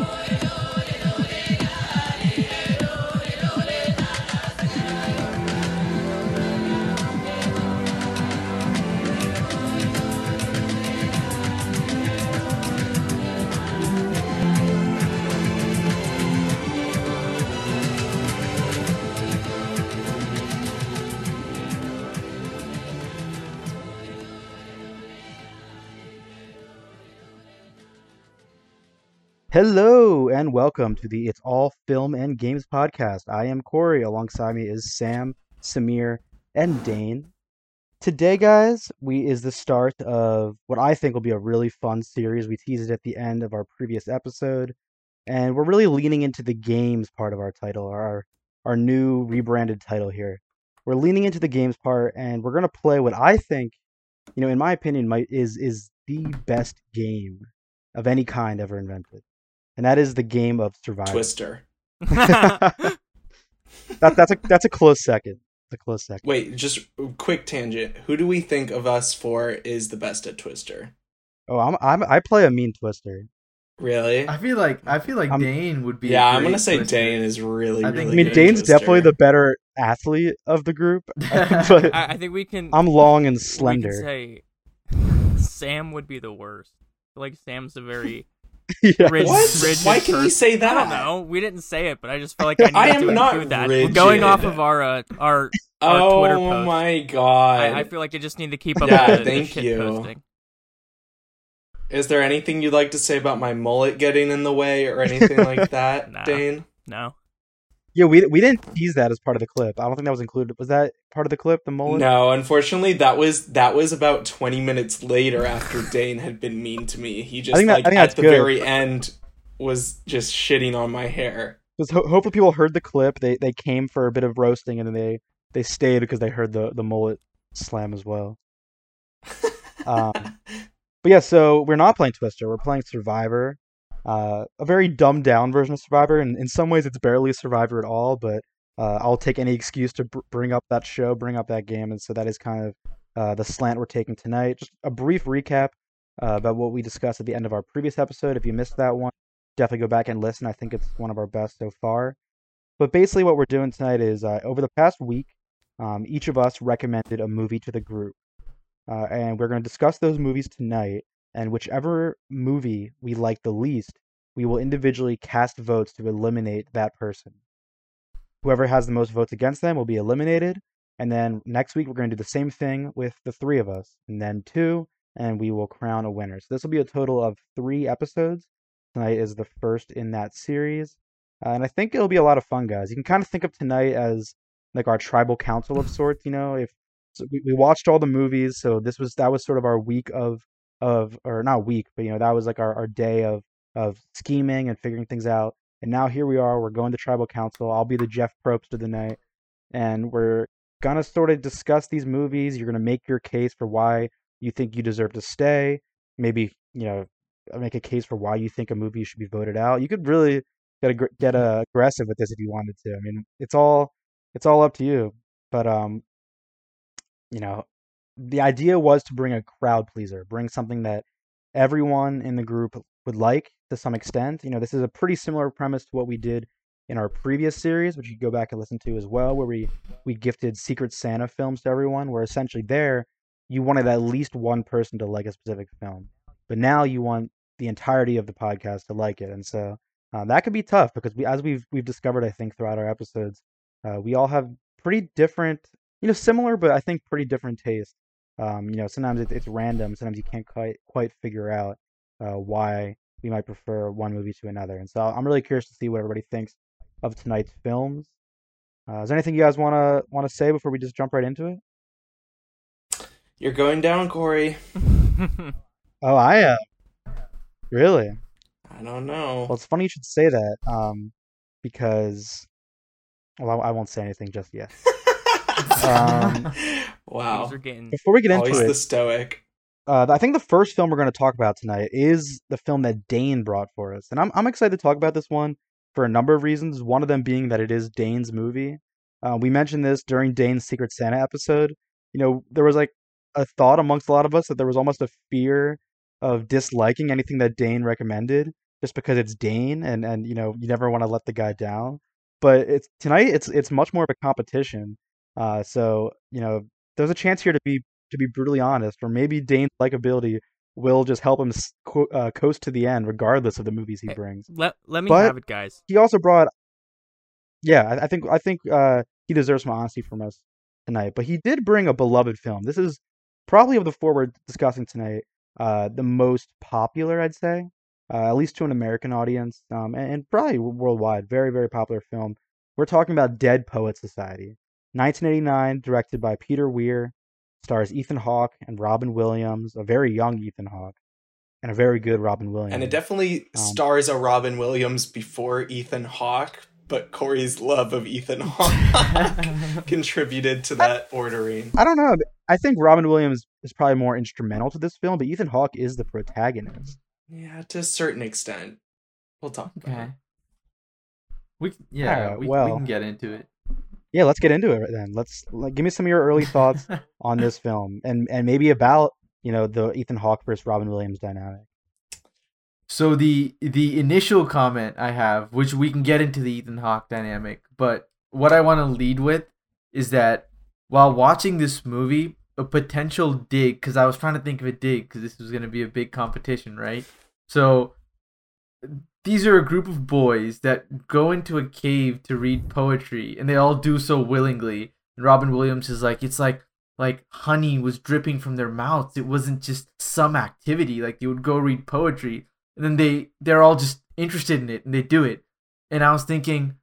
Yeah. Hello and welcome to the It's All Film and Games podcast. I am Corey. Alongside me is Sam, Samir, and Dane. Today, guys, we is the start of what I think will be a really fun series. We teased it at the end of our previous episode, and we're really leaning into the games part of our title, our our new rebranded title here. We're leaning into the games part, and we're gonna play what I think, you know, in my opinion, might is is the best game of any kind ever invented and that is the game of survival. Twister. that, that's a that's a close second. It's a close second. Wait, just quick tangent. Who do we think of us four is the best at Twister? Oh, I'm, I'm I play a mean Twister. Really? I feel like I feel like I'm- Dane would be. yeah, I'm gonna say Twister. Dane is really. I really I mean, good Dane's Twister. definitely the better athlete of the group, but I, I think we can. I'm long and we can slender. say Sam would be the worst. Like Sam's a very yeah. rigid, What? rigid Why can you person. say that? I don't know. We didn't say it, but I just felt like I needed I am not include that. We're going off of our uh, our. Our Oh Twitter post. my god! I, I feel like I just need to keep up Yeah, with the, the thank shit you. posting. Is there anything you'd like to say about my mullet getting in the way or anything like that, Nah. Dane? No, yeah, we we didn't tease that as part of the clip. I don't think that was included. Was that part of the clip? The mullet? No, unfortunately, that was that was about twenty minutes later after Dane had been mean to me. He just that- like at the good. very end was just shitting on my hair. Because ho- hopefully people heard the clip. They they came for a bit of roasting, and then they they stayed because they heard the the mullet slam as well. Um, But yeah, so we're not playing Twister. We're playing Survivor, uh, a very dumbed down version of Survivor. And in some ways, it's barely a Survivor at all. But uh, I'll take any excuse to br- bring up that show, bring up that game. And so that is kind of uh, the slant we're taking tonight. Just a brief recap uh, about what we discussed at the end of our previous episode. If you missed that one, definitely go back and listen. I think it's one of our best so far. But basically, what we're doing tonight is uh, over the past week, um, each of us recommended a movie to the group. Uh, and we're going to discuss those movies tonight. And whichever movie we like the least, we will individually cast votes to eliminate that person. Whoever has the most votes against them will be eliminated. And then next week, we're going to do the same thing with the three of us, and then two, and we will crown a winner. So this will be a total of three episodes. Tonight is the first in that series. Uh, and I think it'll be a lot of fun, guys. You can kind of think of tonight as like our tribal council of sorts. You know, if so we, we watched all the movies, so this was that was sort of our week of of or not week, but you know that was like our, our day of of scheming and figuring things out. And now here we are. We're going to tribal council. I'll be the Jeff Probst of the night, and we're gonna sort of discuss these movies. You're gonna make your case for why you think you deserve to stay. Maybe you know make a case for why you think a movie should be voted out. You could really get agg- get uh, aggressive with this if you wanted to. I mean, it's all it's all up to you. But um, you know, the idea was to bring a crowd pleaser, bring something that everyone in the group would like to some extent. You know, this is a pretty similar premise to what we did in our previous series, which you go back and listen to as well, where we we gifted Secret Santa films to everyone, where essentially there you wanted at least one person to like a specific film, but now you want the entirety of the podcast to like it, and so uh, that could be tough because we, as we've we've discovered, I think throughout our episodes, uh, we all have pretty different, you know, similar, but I think pretty different tastes. Um, you know, sometimes it's, it's random. Sometimes you can't quite quite figure out uh, why we might prefer one movie to another. And so I'm really curious to see what everybody thinks of tonight's films. Uh, is there anything you guys want to want to say before we just jump right into it? You're going down, Corey. Oh, I am. Really? I don't know. Well, it's funny you should say that, um, because well, I, I won't say anything just yet. um, wow. Are getting Before we get into Always it, the stoic. uh, I think the first film we're going to talk about tonight is the film that Dane brought for us, and I'm I'm excited to talk about this one for a number of reasons. One of them being that it is Dane's movie. Uh, we mentioned this during Dane's Secret Santa episode. You know, there was like a thought amongst a lot of us that there was almost a fear of disliking anything that Dane recommended, just because it's Dane and and you know you never want to let the guy down. But it's tonight it's it's much more of a competition. Uh, so you know there's a chance here to be to be brutally honest, or maybe Dane's likability will just help him co- uh, coast to the end, regardless of the movies he brings. Let let me But- have it, guys. He also brought, yeah, I, I think I think uh, he deserves some honesty from us tonight. But he did bring a beloved film. This is probably of the four we're discussing tonight, uh, the most popular, I'd say, uh, at least to an American audience, um, and, and probably worldwide. Very very popular film. We're talking about Dead Poet Society, 1989, directed by Peter Weir, stars Ethan Hawke and Robin Williams, a very young Ethan Hawke, and a very good Robin Williams. And it definitely Um, stars a Robin Williams before Ethan Hawke, but Corey's love of Ethan Hawke contributed to that ordering. I don't know. I think Robin Williams is probably more instrumental to this film, but Ethan Hawke is the protagonist. Yeah, to a certain extent. We'll talk about Okay. it. We yeah, Alright, we, we can get into it. Yeah, let's get into it then. Let's like, give me some of your early thoughts on this film, and and maybe about you know the Ethan Hawke versus Robin Williams dynamic. So the the initial comment I have, which we can get into the Ethan Hawke dynamic, but what I want to lead with is that while watching this movie, a potential dig, because I was trying to think of a dig, because this was going to be a big competition, right? So these are a group of boys that go into a cave to read poetry, and they all do so willingly. And Robin Williams is like, it's like like honey was dripping from their mouths. It wasn't just some activity. Like they would go read poetry and then they they're all just interested in it and they do it and i was thinking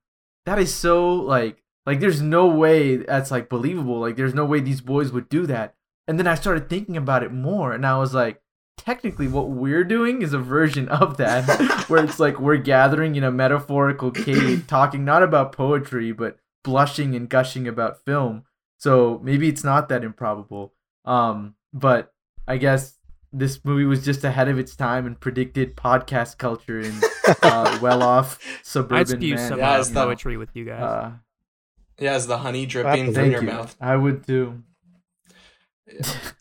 that is so like like there's no way that's like believable like there's no way these boys would do that and then i started thinking about it more and i was like technically what we're doing is a version of that where it's like we're gathering in a metaphorical cave talking not about poetry but blushing and gushing about film so maybe it's not that improbable um but i guess this movie was just ahead of its time and predicted podcast culture in uh, well-off suburban I'd spew men. some Yeah, the- poetry with you guys. Uh, Yeah, as the honey dripping from your you. mouth. I would too.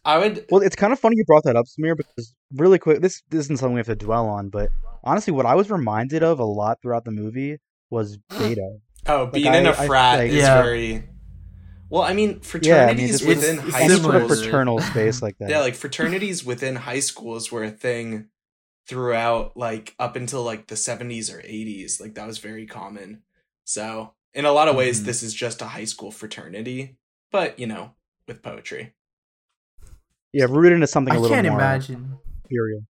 I would Well, it's kind of funny you brought that up, Samir, because really quick, this, this isn't something we have to dwell on, but honestly, what I was reminded of a lot throughout the movie was Beta. Oh, Like, being in a frat like- is Yeah. very Well, I mean, Yeah, I mean, fraternities within it's- high any similar sort of fraternal space like that. Yeah, like fraternities within high schools were a thing throughout like up until like the 70s or 80s. Like that was very common. So, in a lot of ways Mhm. this is just a high school fraternity, but you know, with poetry. Yeah, rooted into something I a little can't more imagine. imperial.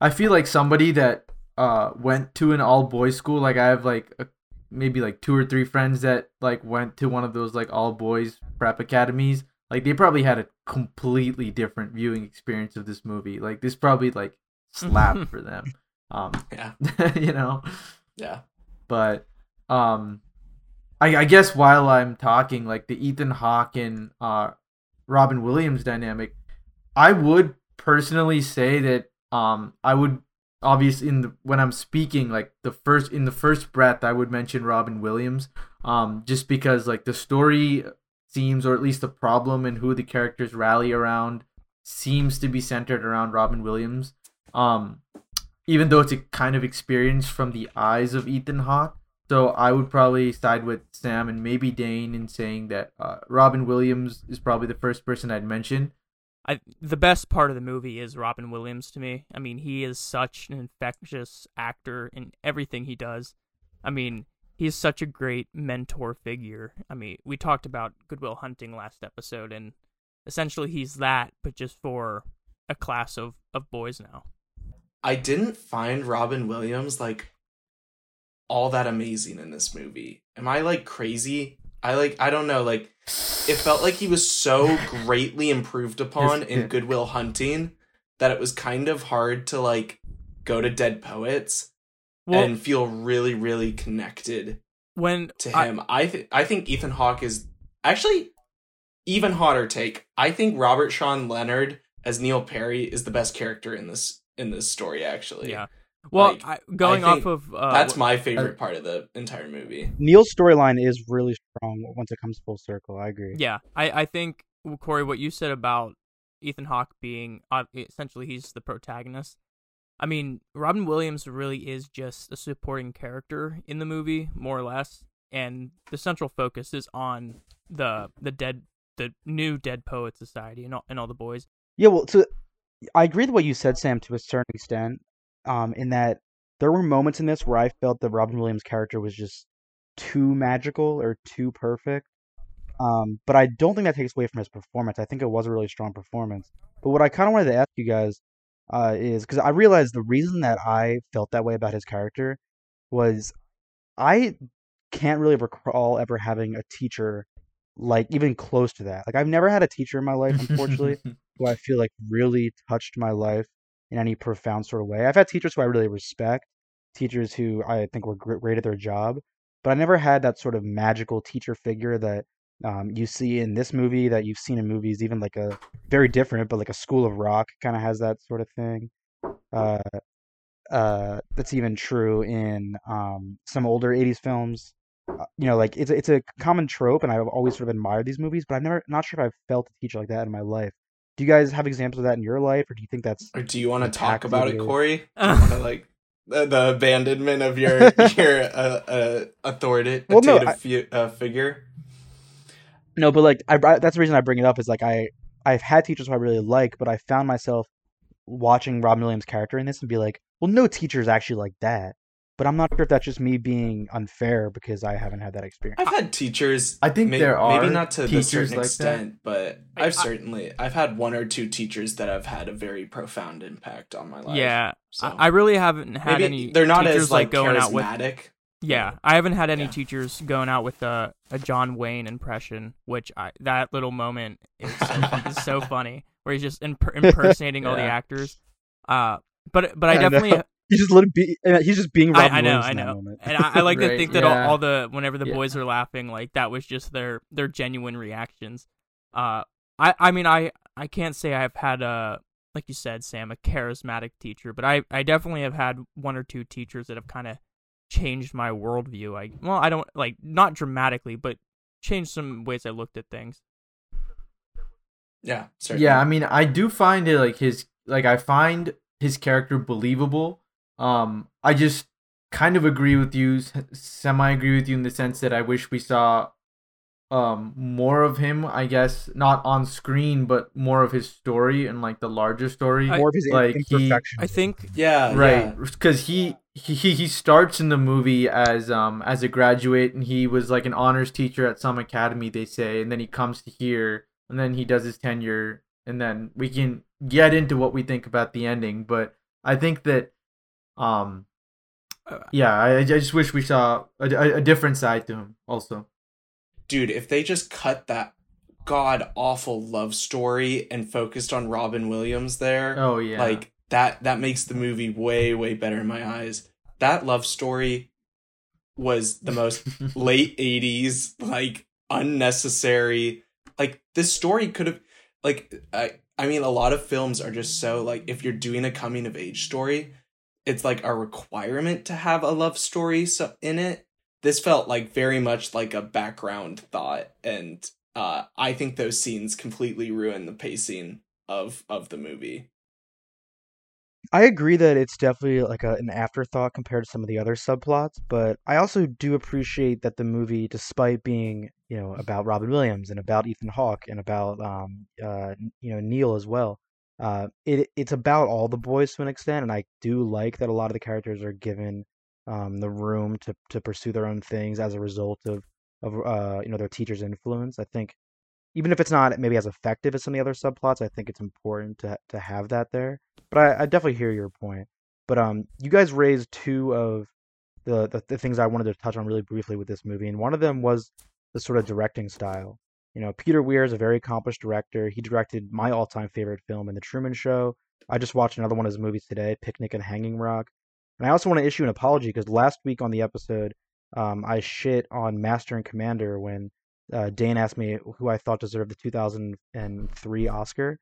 I feel like somebody that uh went to an all boys school. Like I have like a, maybe like two or three friends that like went to one of those like all boys prep academies. Like they probably had a completely different viewing experience of this movie. Like this probably like slapped for them. Um, Yeah. you know. Yeah. but um I, I guess while I'm talking like the Ethan Hawke and uh Robin Williams dynamic, I would personally say that um I would obviously in the when I'm speaking like the first in the first breath I would mention Robin Williams um just because like the story seems or at least the problem and who the characters rally around seems to be centered around Robin Williams um even though it's a kind of experience from the eyes of Ethan Hawke. So I would probably side with Sam and maybe Dane in saying that uh, Robin Williams is probably the first person I'd mention. I the best part of the movie is Robin Williams to me. I mean, he is such an infectious actor in everything he does. I mean, he's such a great mentor figure. I mean, we talked about Good Will Hunting last episode, and essentially he's that, but just for a class of, of boys now. I didn't find Robin Williams like all that amazing in this movie. Am I like crazy? I like I don't know, like it felt like he was so greatly improved upon in. Good Will Hunting that it was kind of hard to like go to Dead Poets Well, and feel really really connected when to I- him. I th- I think Ethan Hawke is actually even hotter take. I think Robert Sean Leonard as Neil Perry is the best character in this in this story actually. yeah. Well, Like, I, going I off of uh, That's my favorite part of the entire movie. Neil's storyline is really strong once it comes full circle. I agree. Yeah, I, I think Corey, what you said about Ethan Hawke being uh, essentially he's the protagonist. I mean, Robin Williams really is just a supporting character in the movie, more or less, and the central focus is on the the dead the new Dead Poet Society and all, and all the boys. Yeah, well, so I agree with what you said, Sam, to a certain extent. Um, in that there were moments in this where I felt that Robin Williams' character was just too magical or too perfect. Um, but I don't think that takes away from his performance. I think it was a really strong performance. But what I kind of wanted to ask you guys uh, is because I realized the reason that I felt that way about his character was I can't really recall ever having a teacher like even close to that. Like I've never had a teacher in my life, unfortunately, who I feel like really touched my life in any profound sort of way. I've had teachers who I really respect, teachers who I think were great at their job, but I never had that sort of magical teacher figure that um, you see in this movie that you've seen in movies, even like a very different, but like a School of Rock kind of has that sort of thing. Uh, uh, that's even true in um, some older '80s films. Uh, you know, like it's it's a common trope, and I've always sort of admired these movies, but I've never not sure if I've felt a teacher like that in my life. Do you guys have examples of that in your life, or do you think that's? Or do you want to talk about it. Corey? Wanna, like the, the abandonment of your your uh, uh, authoritative Well, no, I- fi- uh, figure? No, but like I, I- that's the reason I bring it up is like I I've had teachers who I really like, but I found myself watching Robin Williams' character in this and be like, well, no teacher is actually like that. But I'm not sure if that's just me being unfair because I haven't had that experience. I've had teachers. I think may- there are maybe not to the teachers certain like that. extent, but I- I've I- certainly I've had one or two teachers that have had a very profound impact on my life. yeah, so. I, I really haven't had maybe any. they're not teachers as like, going out with. charismatic. Yeah, I haven't had any Yeah. teachers going out with a, a John Wayne impression, which I that little moment is so, is so funny, where he's just imp- impersonating all the actors. Uh, but but I I know. Definitely He's just let it be. uh, He's just being I, Robin I know Williams I know, and I, I like to think that all, all the whenever the Yeah. boys are laughing, like that was just their their genuine reactions. Uh, I I mean I I can't say I've had a like you said Sam a charismatic teacher, but I I definitely have had one or two teachers that have kind of changed my worldview. I well I don't like not dramatically, but changed some ways I looked at things. Yeah, certainly. Yeah, I mean, I do find it like his like I find his character believable. Um, I just kind of agree with you, semi agree with you in the sense that I wish we saw um more of him. I guess not on screen, but more of his story and like the larger story. I- More of his like, he- I think Yeah, right because he, he he he starts in the movie as um as a graduate and he was like an honors teacher at some academy they say and then he comes to here and then he does his tenure and then we can get into what we think about the ending but i think that um Uh, yeah i, I just wish we saw a, a, a different side to him also. Dude, if they just cut that god awful love story and focused on Robin Williams there, oh yeah. like that that makes the movie way way better in my eyes. That love story was the most late 80s like unnecessary. Like this story could have like I I mean a lot of films are just so like if you're doing a coming of age story it's like a requirement to have a love story so in it. This felt like very much like a background thought and uh I think those scenes completely ruin the pacing of of the movie. I agree that it's definitely like a, an afterthought compared to some of the other subplots, but I also do appreciate that the movie, despite being you know about Robin Williams and about Ethan Hawke and about um uh you know Neil as well, uh it it's about all the boys to an extent, and I do like that a lot of the characters are given um the room to to pursue their own things as a result of of uh you know their teacher's influence. I think even if it's not maybe as effective as some of the other subplots, I think it's important to to have that there. But I, I definitely hear your point. But um, you guys raised two of the, the the things I wanted to touch on really briefly with this movie, and one of them was the sort of directing style. You know, Peter Weir is a very accomplished director. He directed my all-time favorite film, in The Truman Show. I just watched another one of his movies today, Picnic and Hanging Rock. And I also want to issue an apology because last week on the episode, um, I shit on Master and Commander when uh, Dane asked me who I thought deserved the 2003 Oscar.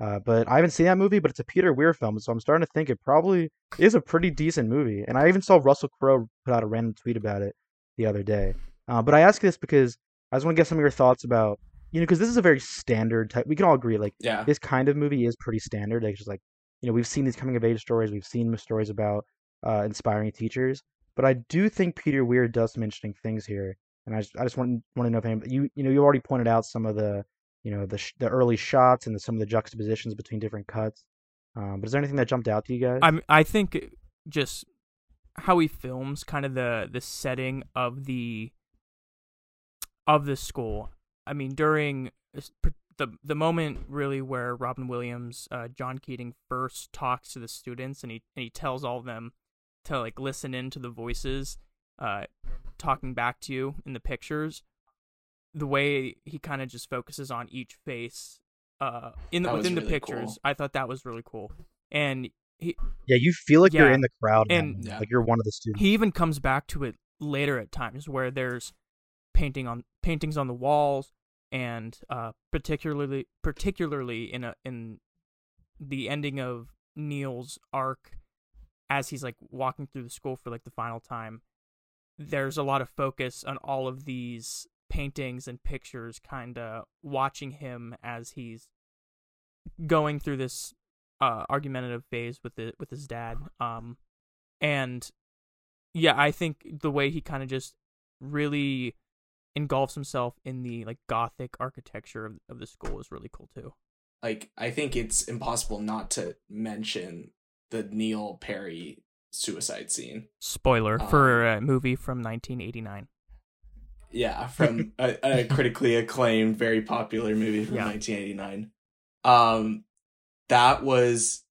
Uh, but I haven't seen that movie, but it's a Peter Weir film, so I'm starting to think it probably is a pretty decent movie. And I even saw Russell Crowe put out a random tweet about it the other day. Uh, but I ask this because I just want to get some of your thoughts about, you know, because this is a very standard type. We can all agree, like yeah this kind of movie is pretty standard. Like, it's just like you know we've seen these coming of age stories, we've seen stories about uh, inspiring teachers, but I do think Peter Weir does some interesting things here, and I just I just want want to know if him you you know you already pointed out some of the you know the sh- the early shots and the, some of the juxtapositions between different cuts. Um, but is there anything that jumped out to you guys? I I think just how he films kind of the the setting of the of the school. I mean, during the the moment really where Robin Williams, uh, John Keating first talks to the students and he and he tells all of them to like listen into the voices uh, talking back to you in the pictures. The way he kind of just focuses on each face uh, in the, That was within the pictures, cool. I thought that was really cool. And he yeah, you feel like you're in the crowd, man. and- Yeah. like you're one of the students. he even comes back to it later at times where there's painting on paintings on the walls and uh particularly particularly in a in the ending of Neil's arc as he's like walking through the school for like the final time there's a lot of focus on all of these paintings and pictures kind of watching him as he's going through this uh argumentative phase with the with his dad um and yeah i think the way he kind of just really engulfs himself in the like gothic architecture of, of the school is really cool too like I think it's impossible not to mention the Neil Perry suicide scene. spoiler Um, for a movie from 1989 Yeah, from a, a critically acclaimed, very popular movie from Yeah. 1989. Um, that was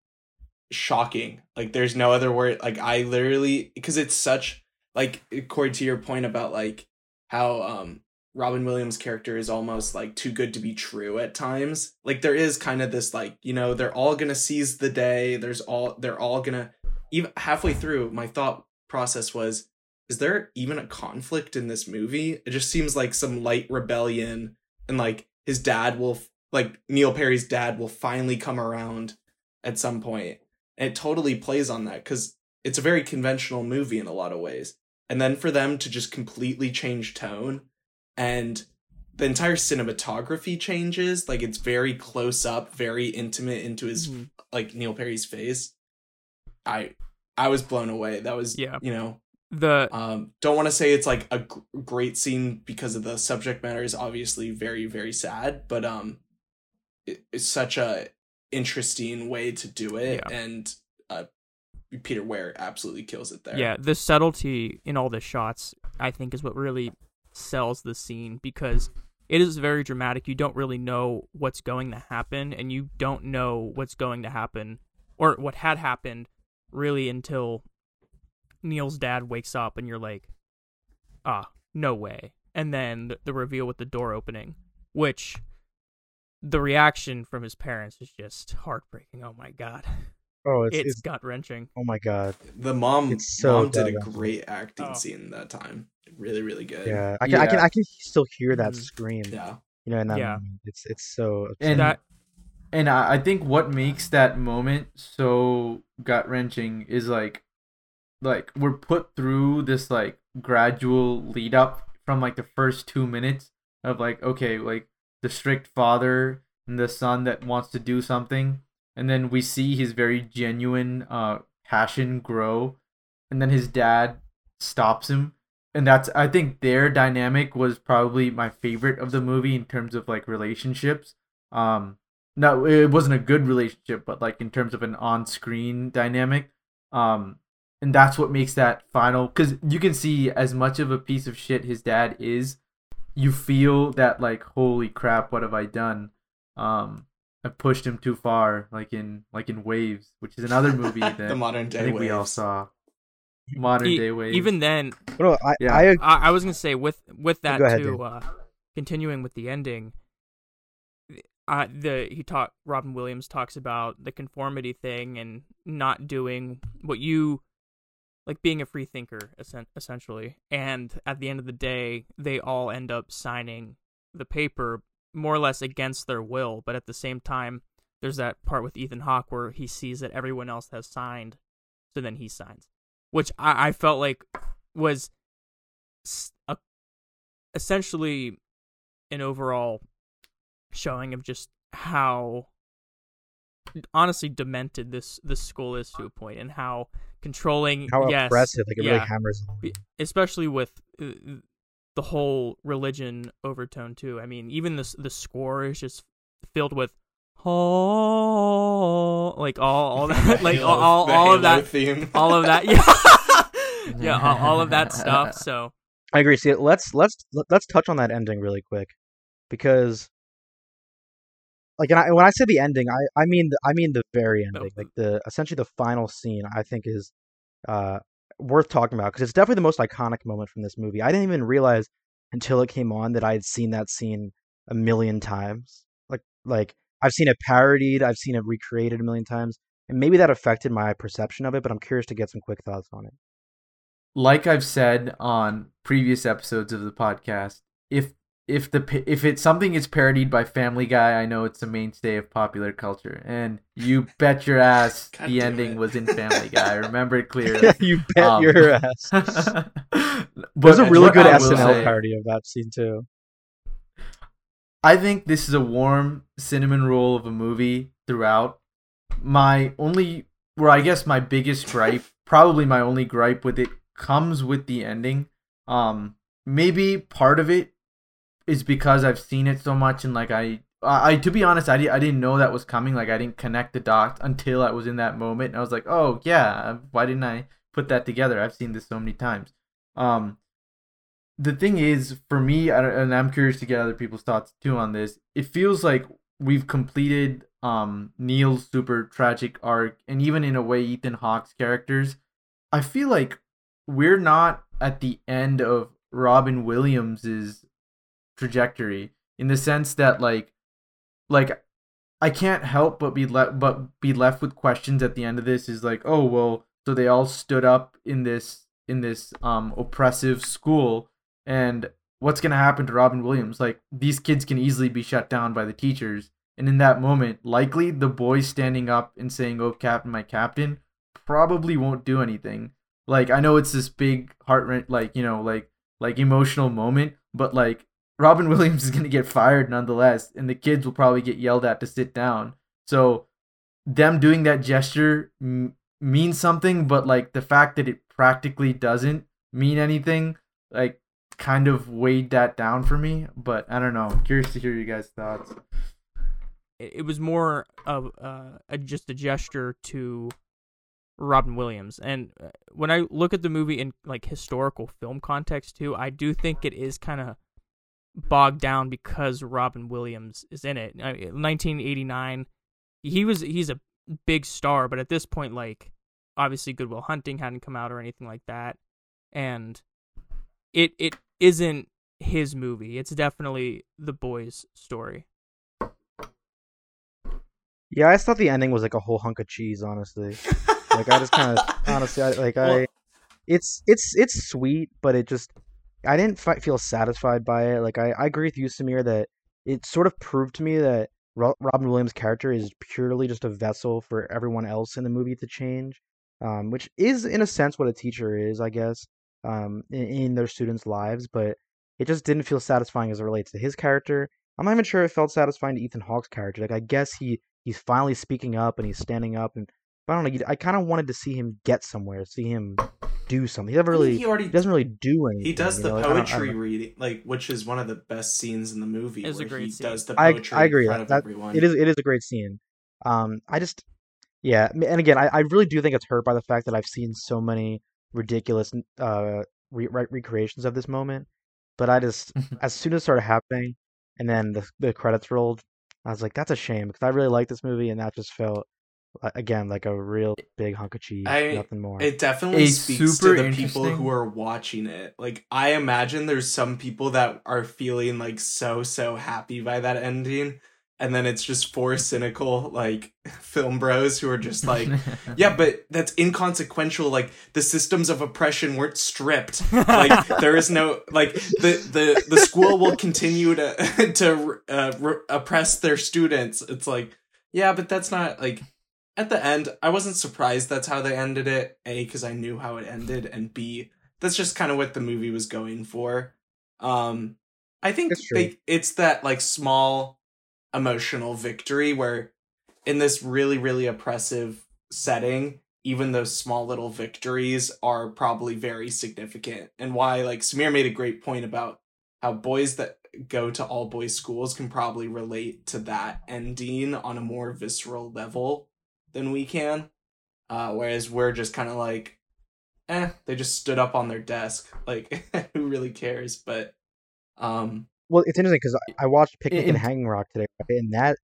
shocking. Like, there's no other word. Like, I literally because it's such like according to your point about like how um Robin Williams' character is almost like too good to be true at times. Like, there is kind of this like you know they're all gonna seize the day. There's all they're all gonna even halfway through. My thought process was is there even a conflict in this movie? It just seems like some light rebellion, and like his dad will, like Neil Perry's dad will finally come around at some point. And it totally plays on that because it's a very conventional movie in a lot of ways. And then for them to just completely change tone and the entire cinematography changes, like it's very close up, very intimate into his Mhm. like Neil Perry's face. I I was blown away. That was Yeah. you know the um, don't want to say it's like a g- great scene because of the subject matter is obviously very very sad, but um, it, it's such a interesting way to do it, Yeah. and uh, Peter Weir absolutely kills it there. Yeah, the subtlety in all the shots, I think, is what really sells the scene because it is very dramatic. You don't really know what's going to happen, and you don't know what's going to happen or what had happened really until Neil's dad wakes up, and you're like, ah, no way. And then the, reveal with the door opening, which the reaction from his parents is just heartbreaking. Oh my god, oh, it's, it's, it's gut wrenching. oh my god. the mom It's so mom did a great acting Oh. scene that time, really really good. Yeah, I can I can I can still hear that Mhm. scream. yeah. You know, and that Yeah. moment, it's it's so. And That- and I, I think what makes that moment so gut wrenching is like like we're put through this like gradual lead up from like the first two minutes of like okay like the strict father and the son that wants to do something and then we see his very genuine uh passion grow. And then his dad stops him. And that's i think their dynamic was probably my favorite of the movie in terms of like relationships. Um no it wasn't a good relationship but like in terms of an on-screen dynamic. Um and that's what makes that final because you can see as much of a piece of shit his dad is you feel that like holy crap what have i done? Um i pushed him too far like in like in waves which is another movie that the modern i day think we all saw modern E- day waves even then, No, I, Yeah. I I, I was gonna say with with that ahead, too. Uh, continuing with the ending, uh, the he talk Robin Williams talks about the conformity thing and not doing what you like being a free thinker essen- essentially. And at the end of the day, they all end up signing the paper more or less against their will. But at the same time, there's that part with Ethan Hawke where he sees that everyone else has signed, so then he signs, which I, I felt like was a, essentially an overall showing of just how honestly demented this this school is to a point, and how controlling. How yes, oppressive! Like it yeah, really hammers. especially with uh, the whole religion overtone too. I mean, even this the score is just filled with oh, like all all that, like all all, all of that, theme. all of that, yeah, yeah, all, all of that stuff. So I agree. See, let's let's let's touch on that ending really quick, because, like, and I, when I say the ending, I I mean the, I mean the very No. ending, like the essentially the final scene. I think is uh worth talking about because it's definitely the most iconic moment from this movie. I didn't even realize until it came on that I had seen that scene a million times. Like like I've seen it parodied, I've seen it recreated a million times, and maybe that affected my perception of it. But I'm curious to get some quick thoughts on it. like I've said on previous episodes of the podcast, if if the if it's something is parodied by Family Guy, I know it's a mainstay of popular culture. And you bet your ass the ending it. was in Family Guy. I remember it clearly. you bet Um, your ass. but There's a really good I will SNL say- parody of that scene too. I think this is a warm cinnamon roll of a movie throughout. My only, or I guess my biggest gripe, probably my only gripe with it, comes with the ending. Um, maybe part of it is because I've seen it so much and like I, I, to be honest, I, di- I didn't know that was coming. Like I didn't connect the dots until I was in that moment, and I was like, oh yeah, why didn't I put that together? I've seen this so many times. Um, the thing is for me I and i'm curious to get other people's thoughts too on this it feels like we've completed um neil's super tragic arc and even in a way ethan hawke's characters i feel like we're not at the end of robin williams's trajectory in the sense that like like i can't help but be left but be left with questions at the end of this is like oh well so they all stood up in this in this um oppressive school and what's to happen to Robin Williams? Like these kids can easily be shut down by the teachers. And in that moment likely the boys standing up and saying oh captain my captain probably won't do anything. Like I know it's this big heart like you know like like emotional moment but like Robin Williams is going to get fired nonetheless and the kids will probably get yelled at to sit down so them doing that gesture m- means something but like the fact that it practically doesn't mean anything like kind of weighed that down for me but i don't know I'm curious to hear you guys thoughts it, was more of uh, a, just a gesture to Robin Williams. And uh, when I look at the movie in like historical film context too, I do think it is kind of bogged down because Robin Williams is in it. I, 1989, he was he's a big star, but at this point, like obviously Good Will Hunting hadn't come out or anything like that, and it it isn't his movie. It's definitely the boys' story. Yeah, I just thought the ending was like a whole hunk of cheese. Honestly, like I just kind of honestly I, like Well- I, it's it's it's sweet, but it just I didn't fi- feel satisfied by it. Like I, I agree with you, Samir, that it sort of proved to me that Ro- Robin Williams' character is purely just a vessel for everyone else in the movie to change, um, which is in a sense what a teacher is, I guess, um, in, in their students' lives. But it just didn't feel satisfying as it relates to his character. I'm not even sure it felt satisfying to Ethan Hawke's character. Like I guess he he's finally speaking up and he's standing up and I don't know. I kind of wanted to see him get somewhere, see him do something. He never I really he already he doesn't really do anything. He does the know, like, I don't- I don't poetry reading, like which is one of the best scenes in the movie. It's a great he scene. does the I poetry I agree. in front That, of that everyone. it is it is a great scene. Um, I just yeah, and again, I, I really do think it's hurt by the fact that I've seen so many ridiculous uh re- re- recreations of this moment. But I just as soon as it started happening, and then the the credits rolled, I was like, that's a shame because I really like this movie, and that just felt again like a real big hunk of cheese, I- nothing more. It definitely A speaks super to the people who are watching it. Like I imagine there's some people that are feeling like so so happy by that ending and then it's just four cynical like film bros who are just like yeah, but that's inconsequential like the systems of oppression weren't stripped. Like there is no like the the the school will continue to to uh, re- oppress their students. It's like yeah, but that's not like at the end, I wasn't surprised that's how they ended it. A, because I knew how it ended, and B, that's just kind of what the movie was going for. Um, I think they, it's that like small emotional victory where in this really really oppressive setting even those small little victories are probably very significant and why like samir made a great point about how boys that go to all boys schools can probably relate to that ending on a more visceral level than we can uh, whereas we're just kind of like eh they just stood up on their desk like who really cares but um Well, it's interesting because I I watched Picnic in Hanging Rock today, and that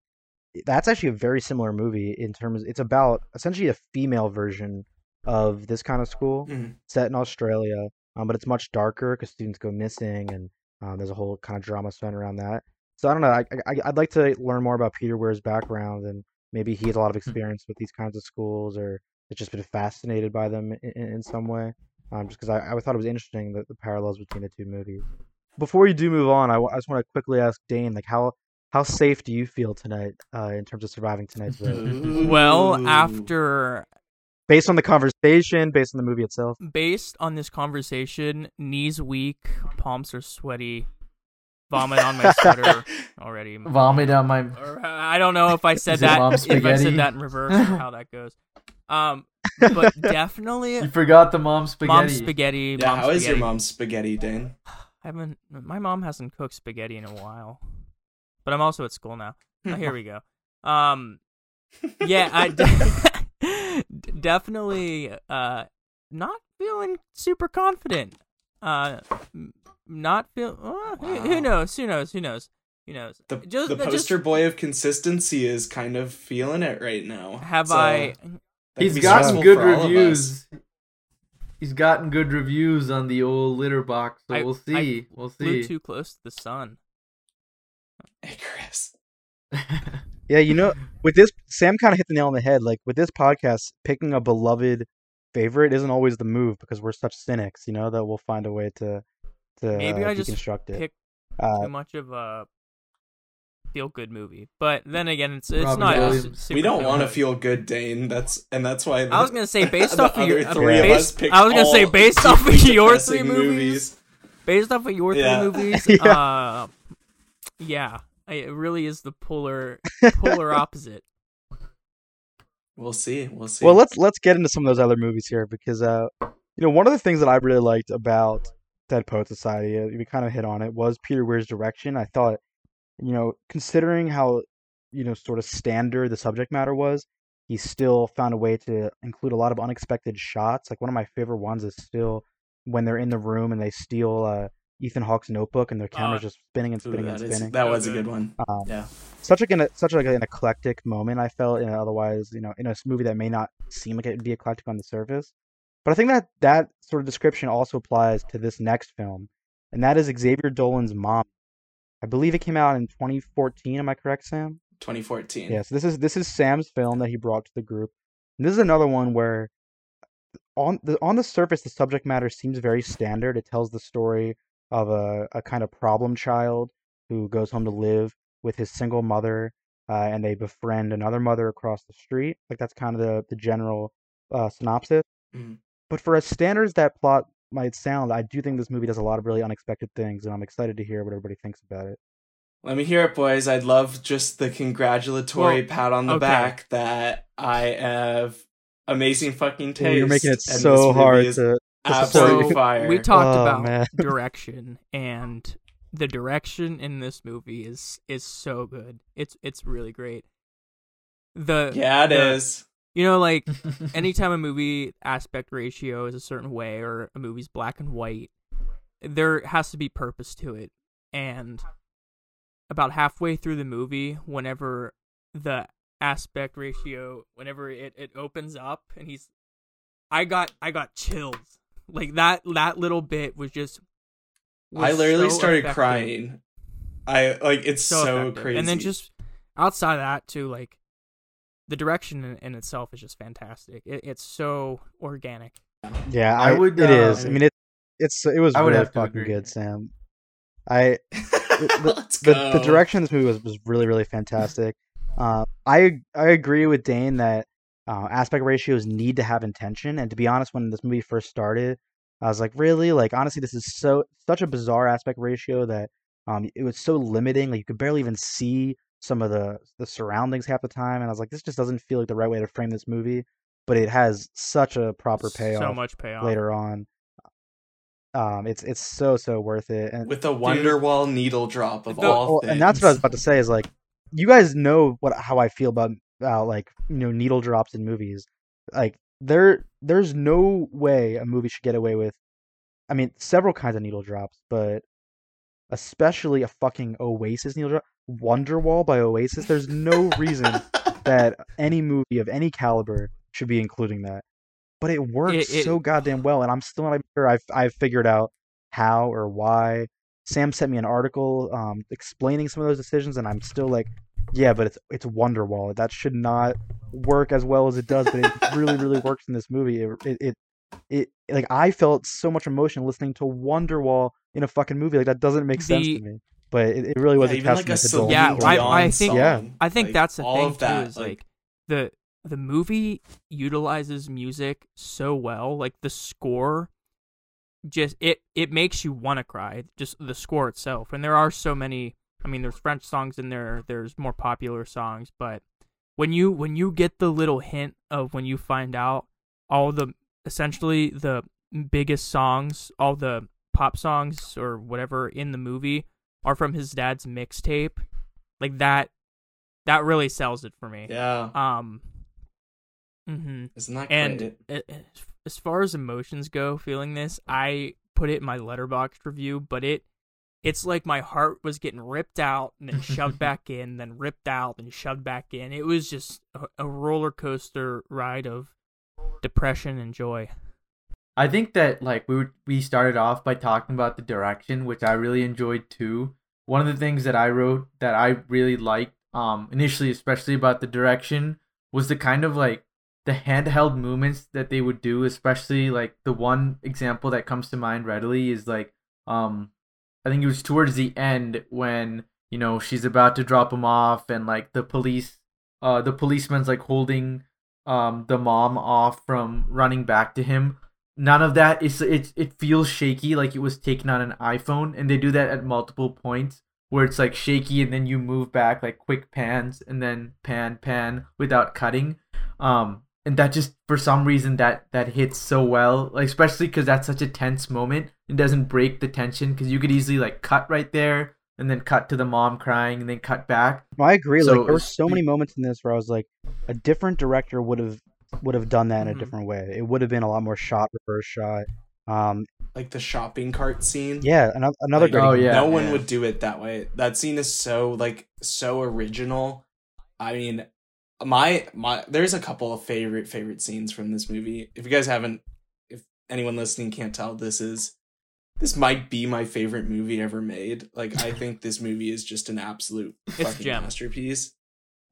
that's actually a very similar movie in terms. It's about essentially a female version of this kind of school mhm. set in Australia, um, but it's much darker because students go missing, and um, there's a whole kind of drama centered around that. So I don't know. I, I I'd like to learn more about Peter Weir's background, and maybe he has a lot of experience with these kinds of schools, or has just been fascinated by them in, in, in some way. Um, just because I, I thought it was interesting the, the parallels between the two movies. Before you do move on, I, w- I just want to quickly ask Dane, like how how safe do you feel tonight uh, in terms of surviving tonight's vote, Well, after based on the conversation, based on the movie itself? based on this conversation, knees weak, palms are sweaty, vomit on my sweater already. Vomit on my. Or, uh, I don't know if I said that mom if I said that in reverse or how that goes. Um, but definitely You forgot the mom spaghetti. mom spaghetti. yeah mom how is your spaghetti. mom's spaghetti dane I haven't. My mom hasn't cooked spaghetti in a while, but I'm also at school now. Oh, here we go. Um, yeah, I de- definitely uh not feeling super confident. Uh, m- not feel. Uh, who, who knows? Who knows? Who knows? Who knows? the, Just- the just- poster boy of consistency is kind of feeling it right now Have So, I? He's gotten good for all of us. reviews. He's gotten good reviews on the old Letterboxd, so I- we'll I see. we'll Flew see. too close to the sun. Icarus. Yeah, you know, with this, Sam kind of hit the nail on the head. Like with this podcast, picking a beloved favorite isn't always the move because we're such cynics, you know, that we'll find a way to to Maybe uh, I just deconstruct it. picked Uh, too much of a feel good movie, but then again, it's it's Robin not. Williams. we don't want to feel-good. Dane. That's and that's why. I was gonna say based off of your three based, of us picked I was gonna say based off of your three depressing movies, based off of your three Yeah. movies, Yeah. uh, yeah, it really is the polar polar opposite. We'll see. We'll see. well, let's let's get into some of those other movies here because uh, you know, one of the things that I really liked about Dead Poet Society, uh, we kind of hit on it, was Peter Weir's direction. I thought, you know, considering how you know sort of standard the subject matter was, he still found a way to include a lot of unexpected shots. Like one of my favorite ones is still when they're in the room and they steal uh, Ethan Hawke's notebook and their camera's just spinning and spinning that and is- spinning. that was a good. good one. Um, Yeah. such like an such like an eclectic moment I felt in otherwise you know in a movie that may not seem like it would be eclectic on the surface, but I think that that sort of description also applies to this next film, and that is Xavier Dolan's Mom. I believe it came out in 2014. Am I correct, Sam? 2014. Yes. this is this is Sam's film that he brought to the group. And this is another one where on the on the surface the subject matter seems very standard. It tells the story of a, a kind of problem child who goes home to live with his single mother uh, and they befriend another mother across the street. Like that's kind of the, the general uh, synopsis. Mhm. But for as standard as that plot might sound, I do think this movie does a lot of really unexpected things, and I'm excited to hear what everybody thinks about it. Let me hear it, boys. I'd love just the congratulatory Well, pat on the okay. back that I have amazing fucking Ooh, taste. You're making it so hard is to, to absolute fire. We talked Oh, about man. direction, and the direction in this movie is is so good. It's it's really great. The yeah, it the- is. You know, like anytime a movie aspect ratio is a certain way or a movie's black and white, there has to be purpose to it. And about halfway through the movie, whenever the aspect ratio, whenever it, it opens up and he's I got I got chills. Like that that little bit was just I literally so started effective. crying. I like it's So, so, crazy. And then just outside of that too, like the direction in, in itself is just fantastic. It, it's so organic. Yeah, I I, would, It is. uh, I mean, it. It's. It was I would really have fucking agree. good, Sam. I the, the, the direction of this movie was, was really really fantastic. Uh, I I agree with Dane that uh, aspect ratios need to have intention. And to be honest, when this movie first started, I was like, really, like honestly, this is so such a bizarre aspect ratio that um it was so limiting. Like you could barely even see some of the the surroundings half the time, and I was like, this just doesn't feel like the right way to frame this movie. But it has such a proper payoff So much payoff. later on. Um, it's it's so so worth it, and with a Wonderwall needle drop of The- all well, things. and that's what I was about to say is like, you guys know what how I feel about about like you know needle drops in movies. Like there there's no way a movie should get away with. I mean, several kinds of needle drops, but especially a fucking Oasis needle drop, Wonderwall by Oasis. There's no reason that any movie of any caliber should be including that. But it works it- so goddamn well, and I'm still not sure I've I've figured out how or why. Sam sent me an article um, explaining some of those decisions, and I'm still like, yeah, but it's it's Wonderwall. That should not work as well as it does, but it really really works in this movie. It, it it it like I felt so much emotion listening to Wonderwall in a fucking movie. Like that doesn't make sense The- to me, but it, it really was yeah, a even like a testament to Celine Yeah, I- I think- song, Yeah. I think like, that's the thing that, too. Is like, like the the movie utilizes music so well. Like the score, just it it makes you want to cry. Just the score itself, and there are so many. I mean, there's French songs in there. There's more popular songs, but when you when you get the little hint of when you find out all the essentially the biggest songs, all the pop songs or whatever in the movie are from his dad's mixtape, like that that really sells it for me. yeah, Um. hmm isn't that And great? a- a- as far as emotions go, feeling this, I put it in my Letterboxd review, but it it's like my heart was getting ripped out and then shoved back in, then ripped out and shoved back in. It was just a, a roller coaster ride of depression and joy. I think that like we we started off by talking about the direction, which I really enjoyed too. One of the things that I wrote that I really liked, um, initially, especially about the direction, was the kind of like the handheld movements that they would do. Especially like the one example that comes to mind readily is like, um, I think it was towards the end when you know she's about to drop him off, and like the police, uh, the policeman's like holding, um, the mom off from running back to him. None of that is it it feels shaky like it was taken on an iPhone and they do that at multiple points where it's like shaky and then you move back like quick pans and then pan pan without cutting. Um and that just for some reason that that hits so well like especially because that's such a tense moment. It doesn't break the tension because you could easily like cut right there and then cut to the mom crying and then cut back No, I agree. So like there were so many moments in this where I was like, a different director would have would have done that in a Mhm. different way. It would have been a lot more shot reverse shot. Um, like the shopping cart scene. yeah, another another Like, great. Oh, yeah. no one would do it that way. That scene is so like so original. I mean, my my there's a couple of favorite favorite scenes from this movie. If you guys haven't, if anyone listening can't tell, this is this might be my favorite movie ever made. Like I think this movie is just an absolute fucking masterpiece.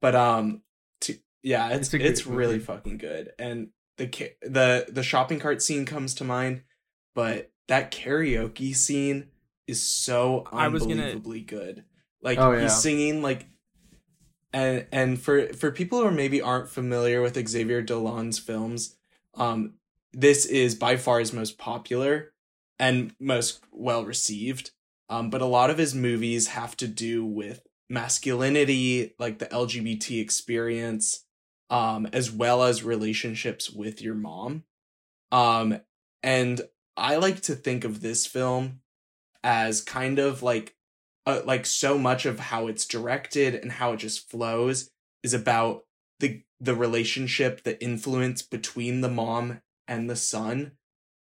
But um, to, yeah, it's It's it's really movie. fucking good. And the the the shopping cart scene comes to mind, but that karaoke scene is so was gonna- unbelievably good. Like Oh, yeah. he's singing like and and for for people who maybe aren't familiar with Xavier Dolan's films, um this is by far his most popular and most well received. Um but a lot of his movies have to do with masculinity, like the LGBT experience, um as well as relationships with your mom. Um and I like to think of this film as kind of like uh, like so much of how it's directed and how it just flows is about the the relationship the influence between the mom and the son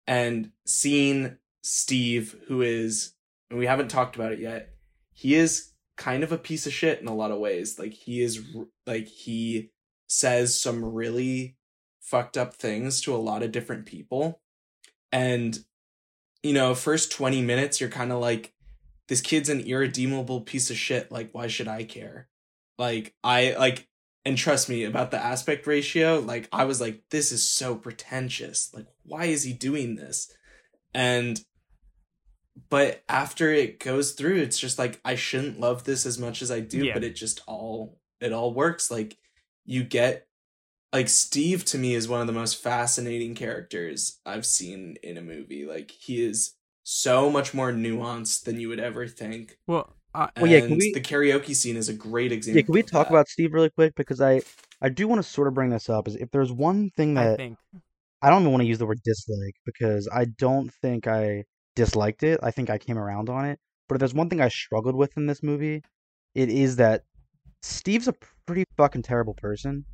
and seeing Steve who is and we haven't talked about it yet he is kind of a piece of shit in a lot of ways. Like he is like he says some really fucked up things to a lot of different people. And you know first 20 minutes you're kind of like this kid's an irredeemable piece of shit. Like why should i care? Like i like and trust me about the aspect ratio like i was like this is so pretentious. Like why is he doing this? And but after it goes through it's just like i shouldn't love this as much as i do Yeah. but it just all it all works. Like you get like steve to me is one of the most fascinating characters i've seen in a movie. Like he is so much more nuanced than you would ever think. Well, Uh, Well, yeah, can we- the karaoke scene is a great example. Yeah, can we of talk that. about Steve really quick because I I do want to sort of bring this up. Is if there's one thing I that think I don't even want to use the word dislike because I don't think I disliked it. I think I came around on it. But if there's one thing I struggled with in this movie, it is that Steve's a pretty fucking terrible person.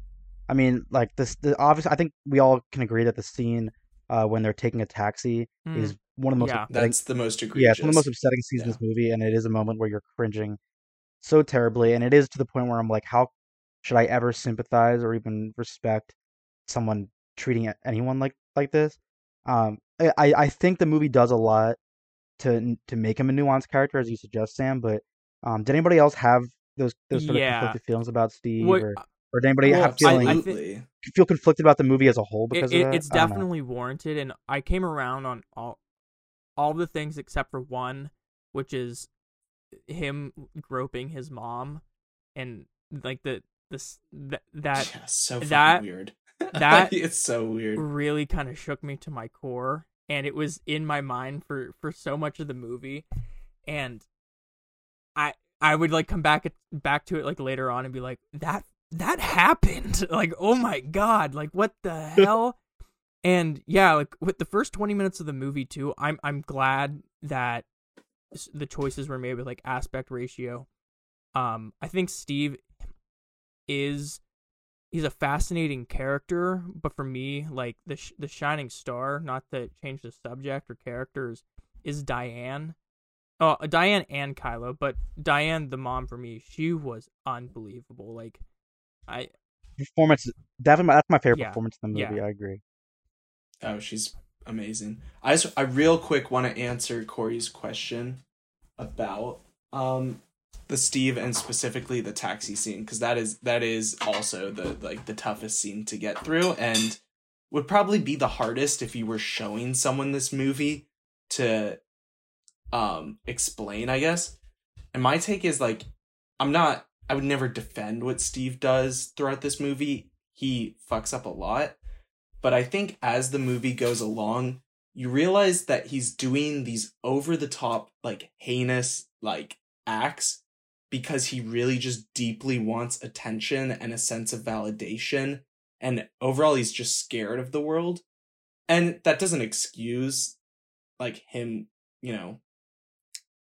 I mean, like this, the obvious. I think we all can agree that the scene uh, when they're taking a taxi mm, is one of the most Yeah. upsetting- That's the most egregious. yeah, it's one of the most upsetting scenes in this movie, and it is a moment where you're cringing so terribly, and it is to the point where I'm like, how should I ever sympathize or even respect someone treating anyone like like this? Um, I I I think the movie does a lot to to make him a nuanced character, as you suggest, Sam. But um, did anybody else have those those sort Yeah. of conflicted feelings about Steve, what, or or did anybody well, have feeling I thi- Absolutely. feel conflicted about the movie as a whole because it- of that? it's I know. definitely warranted, and I came around on all all the things except for one, which is him groping his mom, and like the this that that yeah, so that- weird. that- it's so weird. really kind of shook me to my core and it was in my mind for for so much of the movie and i i would like come back back to it like later on and be like that that happened like oh my god like what the hell and yeah like with the first 20 minutes of the movie too i'm i'm glad that the choices were made with like aspect ratio um i think steve is he's a fascinating character, but for me, like the sh- the shining star, not to change the subject or characters, is Diane. Oh, Diane and Kylo, but Diane, the mom, for me, she was unbelievable. Like, I performance. Definitely, my, that's my favorite Yeah, performance in the movie. yeah. I agree. Oh, she's amazing. I just, I real quick want to answer Corey's question about um the Steve and specifically the taxi scene because that is that is also the like the toughest scene to get through and would probably be the hardest if you were showing someone this movie to um explain, I guess. And my take is like I'm not I would never defend what Steve does throughout this movie. He fucks up a lot. But I think as the movie goes along, you realize that he's doing these over the top, like heinous, like acts because he really just deeply wants attention and a sense of validation. And overall, he's just scared of the world. And that doesn't excuse, like, him, you know,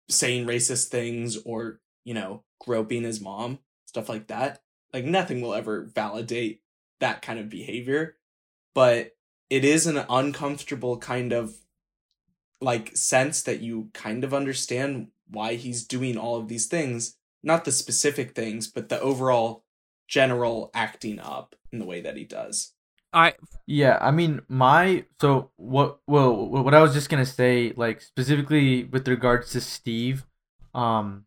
saying racist things or, you know, groping his mom, stuff like that. Like, nothing will ever validate that kind of behavior. But it is an uncomfortable kind of like sense that you kind of understand why he's doing all of these things not the specific things but the overall general acting up in the way that he does I Yeah, I mean, my so what? Well, what I was just gonna say, like specifically with regards to Steve, um, y-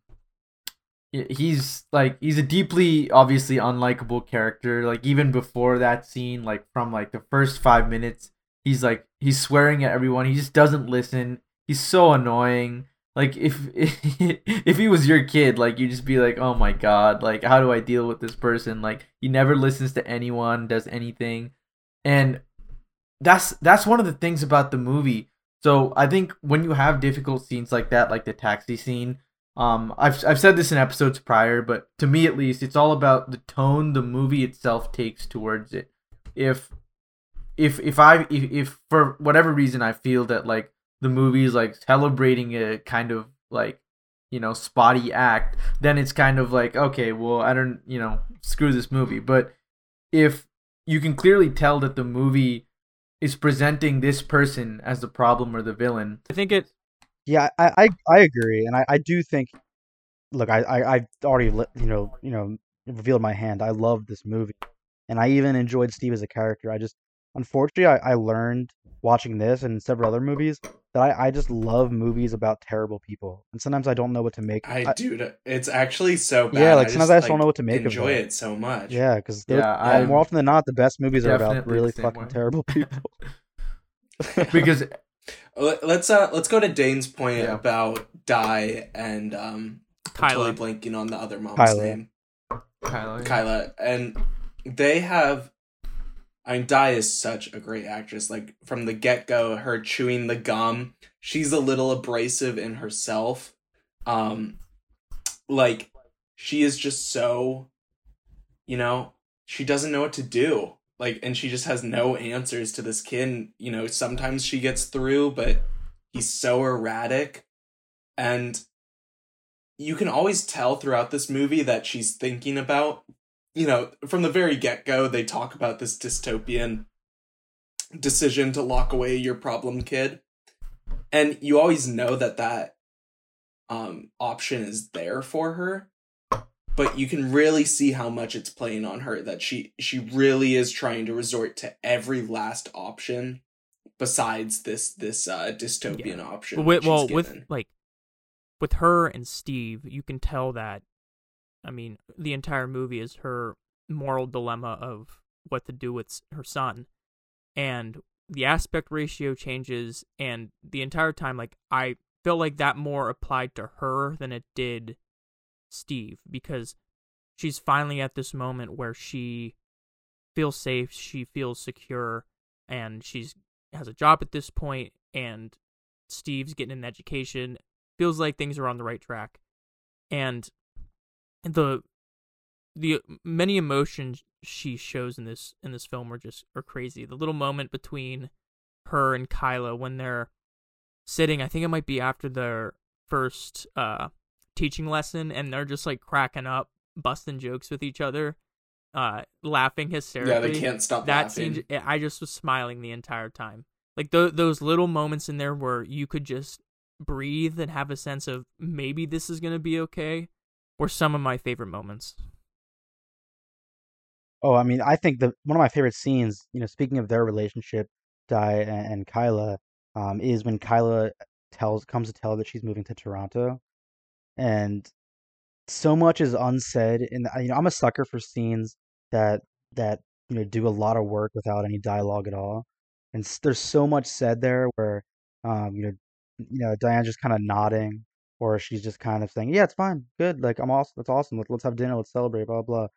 he's like he's a deeply obviously unlikable character. Like even before that scene, like from like the first five minutes, he's like he's swearing at everyone. He just doesn't listen. He's so annoying. Like if if he was your kid, like you'd just be like, oh my god, like how do I deal with this person? Like he never listens to anyone, does anything and that's that's one of the things about the movie so i think when you have difficult scenes like that like the taxi scene um i've, I've said this in episodes prior but to me at least it's all about the tone the movie itself takes towards it if if if i if, if for whatever reason i feel that like the movie is like celebrating a kind of like you know spotty act then it's kind of like okay well i don't you know screw this movie but if you can clearly tell that the movie is presenting this person as the problem or the villain. I think it Yeah, I I, I agree, and I, I do think. Look, I I I've already you know you know revealed my hand. I love this movie, and I even enjoyed Steve as a character. I just unfortunately I, I learned watching this and several other movies that I, I just love movies about terrible people, and sometimes I don't know what to make. i, dude it's actually so bad Yeah, like, sometimes I just don't know what to make of enjoy that. it so much yeah, because Yeah, I- more often than not, the best movies are about really fucking way. terrible people. because Let- let's uh let's go to dane's point Yeah. about die and um I'm Kyla. totally blanking on the other mom's Kyla. name Kylo, Kyla, and they have. I mean, Di is such a great actress. Like from the get go, her chewing the gum, she's a little abrasive in herself. Um, like she is just so you know, she doesn't know what to do. Like and she just has no answers to this kid. You know, sometimes she gets through, but he's so erratic. And you can always tell throughout this movie that she's thinking about you know, from the very get-go they talk about this dystopian decision to lock away your problem kid. And you always know that that um option is there for her but you can really see how much it's playing on her that she she really is trying to resort to every last option besides this this uh dystopian Yeah. option with, well, with like with her and Steve, you can tell that. I mean, the entire movie is her moral dilemma of what to do with her son, and the aspect ratio changes, and the entire time, like I felt like that more applied to her than it did Steve because she's finally at this moment where she feels safe, she feels secure, and she's has a job at this point, and Steve's getting an education. Feels like things are on the right track, and the the many emotions she shows in this in this film are just are crazy. The little moment between her and Kyla when they're sitting, I think it might be after their first uh teaching lesson, and they're just like cracking up, busting jokes with each other, uh, laughing hysterically yeah they can't stop that laughing. scene i just was smiling the entire time. Like th- those little moments in there where you could just breathe and have a sense of maybe this is going to be okay were some of my favorite moments. Oh, I mean, I think the one of my favorite scenes, you know, speaking of their relationship, Di and, and Kyla, um, is when Kyla tells comes to tell that she's moving to Toronto, and so much is unsaid. And you know, I'm a sucker for scenes that that you know do a lot of work without any dialogue at all. And s- there's so much said there where, um, you know, you know, Diane's just kind of nodding, or she's just kind of saying, "Yeah, it's fine, good, like I'm awesome, that's awesome. Let's let's have dinner, let's celebrate, blah blah."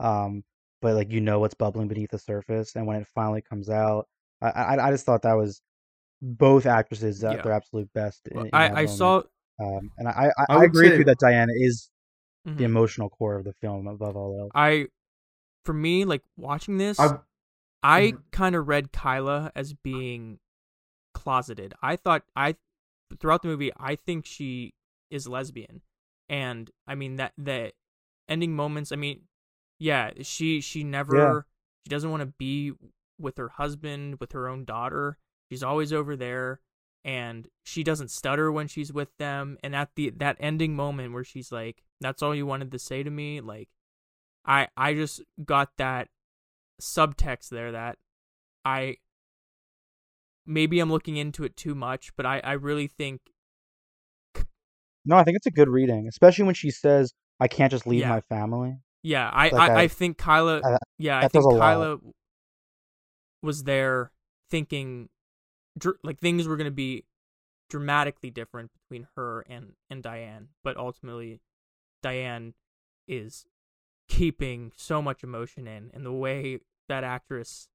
Um, but like you know what's bubbling beneath the surface, and when it finally comes out, I I, I just thought that was both actresses at Yeah. their absolute best. In, Well, in that i i moment. saw um, and I I, I I would agree with you that Diana is mhm. the emotional core of the film above all else. i for me like watching this I, I Mhm. kind of read Kyla as being closeted. I thought I throughout the movie I think she is lesbian. And I mean that the ending moments, I mean, yeah, she she never she doesn't want to be with her husband, with her own daughter. She's always over there and she doesn't stutter when she's with them and at the that ending moment where she's like that's all you wanted to say to me like I I just got that subtext there that I maybe I'm looking into it too much, but I, I really think No, I think it's a good reading, especially when she says, "I can't just leave Yeah. my family." yeah, I, Like I, I- I think Kyla I- yeah, I think does a lot. Kyla was there thinking dr- like things were going to be dramatically different between her and and Diane, but ultimately Diane is keeping so much emotion in and the way that actress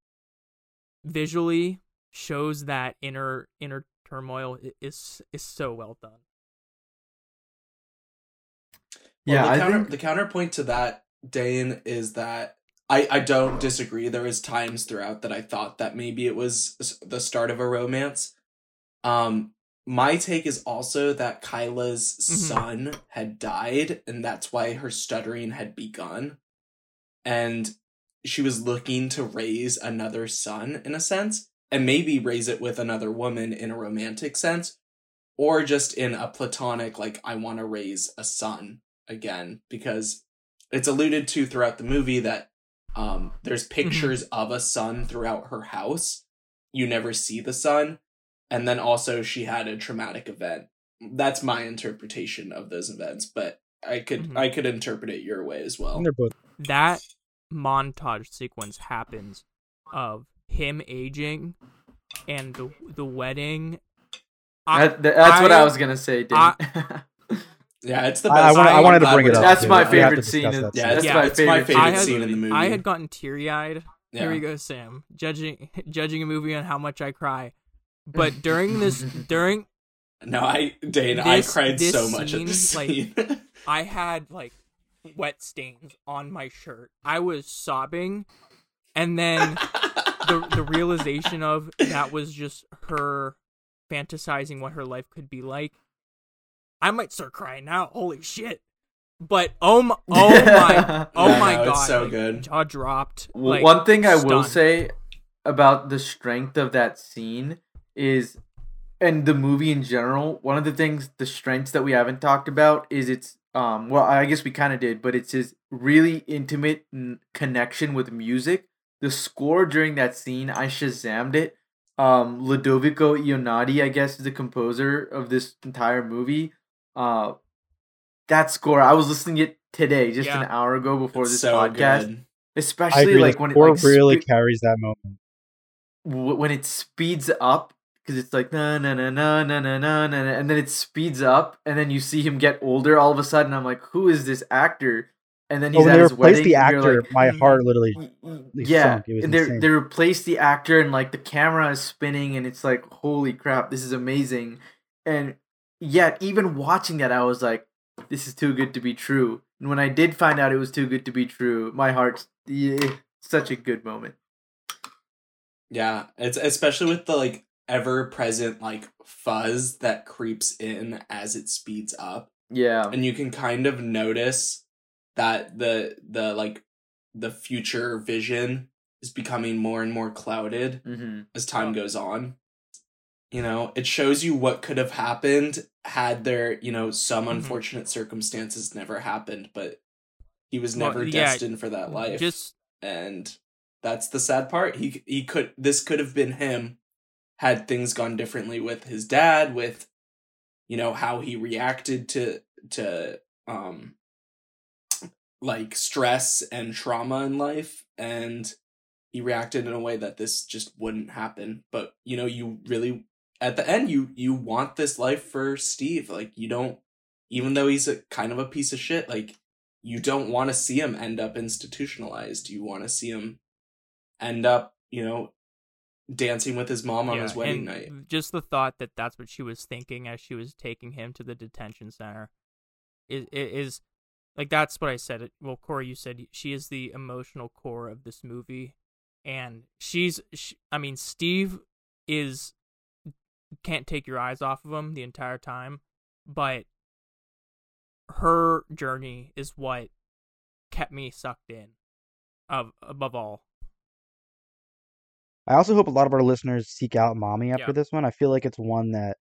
visually shows that inner inner turmoil is is so well done. Well, yeah, the, I counter, think the counterpoint to that, Dane, is that I, I don't disagree. There was times throughout that I thought that maybe it was the start of a romance. Um, my take is also that Kyla's Mhm. son had died, and that's why her stuttering had begun. And she was looking to raise another son in a sense, and maybe raise it with another woman in a romantic sense, or just in a platonic, like, I want to raise a son again, because it's alluded to throughout the movie that um, there's pictures of a son throughout her house. You never see the son. And then also she had a traumatic event. That's my interpretation of those events, but I could Mhm. I could interpret it your way as well. both. that montage sequence happens of him aging and the the wedding. I, that, that's what I I- was gonna say. Dave. I- Yeah, it's the I, I, best. wanted, I I'm wanted to bring it up. That's too. my about We have to favorite scene. discuss in- that Yeah, that's yeah, my it's my favorite, favorite had- scene in the movie. I had gotten teary eyed. Here we go, Sam. Judging judging a movie on how much I cry. But during this during No, I Dane, I cried so much at this scene, scene. I had like wet stains on my shirt. I was sobbing, and then the the realization of that was just her fantasizing what her life could be like. I might start crying now. Holy shit! But oh my, oh my, oh Yeah, my no, god! it's so like, good. Jaw dropped. Like, one thing I will say about the strength of that scene is, and the movie in general, one of the things, the strengths that we haven't talked about is its, um, well, I guess we kind of did, but it's his really intimate n- connection with music. The score during that scene, I shazammed it. Um, Ludovico Einaudi, I guess, is the composer of this entire movie. Uh, that score, I was listening it today, just Yeah. an hour ago before It's this so podcast good. Especially agree. like when it like really spe- carries that moment. w- when it speeds up because it's like na na na na na na na na na, and then it speeds up and then you see him get older all of a sudden i'm like who is this actor and then Oh, he's when at they his replaced wedding the actor, like, my "Mm, heart literally. y- y- they yeah sunk. It was and they insane. they replaced the actor and like the camera is spinning and it's like holy crap this is amazing and yet even watching that i was like this is too good to be true and when i did find out it was too good to be true my heart yeah, such a good moment Yeah, it's especially with the like ever present like fuzz that creeps in as it speeds up. yeah and you can kind of notice that the the like the future vision is becoming more and more clouded mm-hmm. as time Oh. goes on you know it shows you what could have happened had there you know some Mhm. unfortunate circumstances never happened but he was Well, never yeah, destined for that life. Just and that's the sad part. He he could this could have been him had things gone differently with his dad with you know how he reacted to to um like stress and trauma in life. And he reacted in a way that this just wouldn't happen. But you know you really at the end you you want this life for Steve like you don't even though he's a kind of a piece of shit like you don't want to see him end up institutionalized you want to see him end up you know dancing with his mom on yeah, his wedding night Just the thought that that's what she was thinking as she was taking him to the detention center is is like that's what I said. Well, Corey, you said she is the emotional core of this movie, and she's. She, I mean, Steve is can't take your eyes off of him the entire time, but her journey is what kept me sucked in. Of above all, I also hope a lot of our listeners seek out Mommy after Yeah. this one. I feel like it's one that,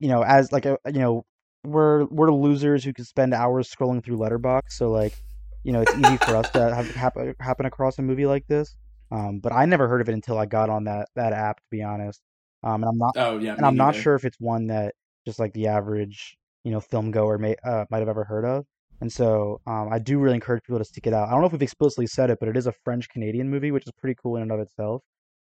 you know, as like a you know, we're we're losers who can spend hours scrolling through Letterboxd, so like, you know, it's easy for us to have happen happen across a movie like this. Um, but I never heard of it until I got on that that app, to be honest. Um, and I'm not oh yeah and I'm not sure if it's one that just like the average, you know, film goer may uh, might have ever heard of. And so um, I do really encourage people to seek it out. I don't know if we've explicitly said it, but it is a French Canadian movie, which is pretty cool in and of itself.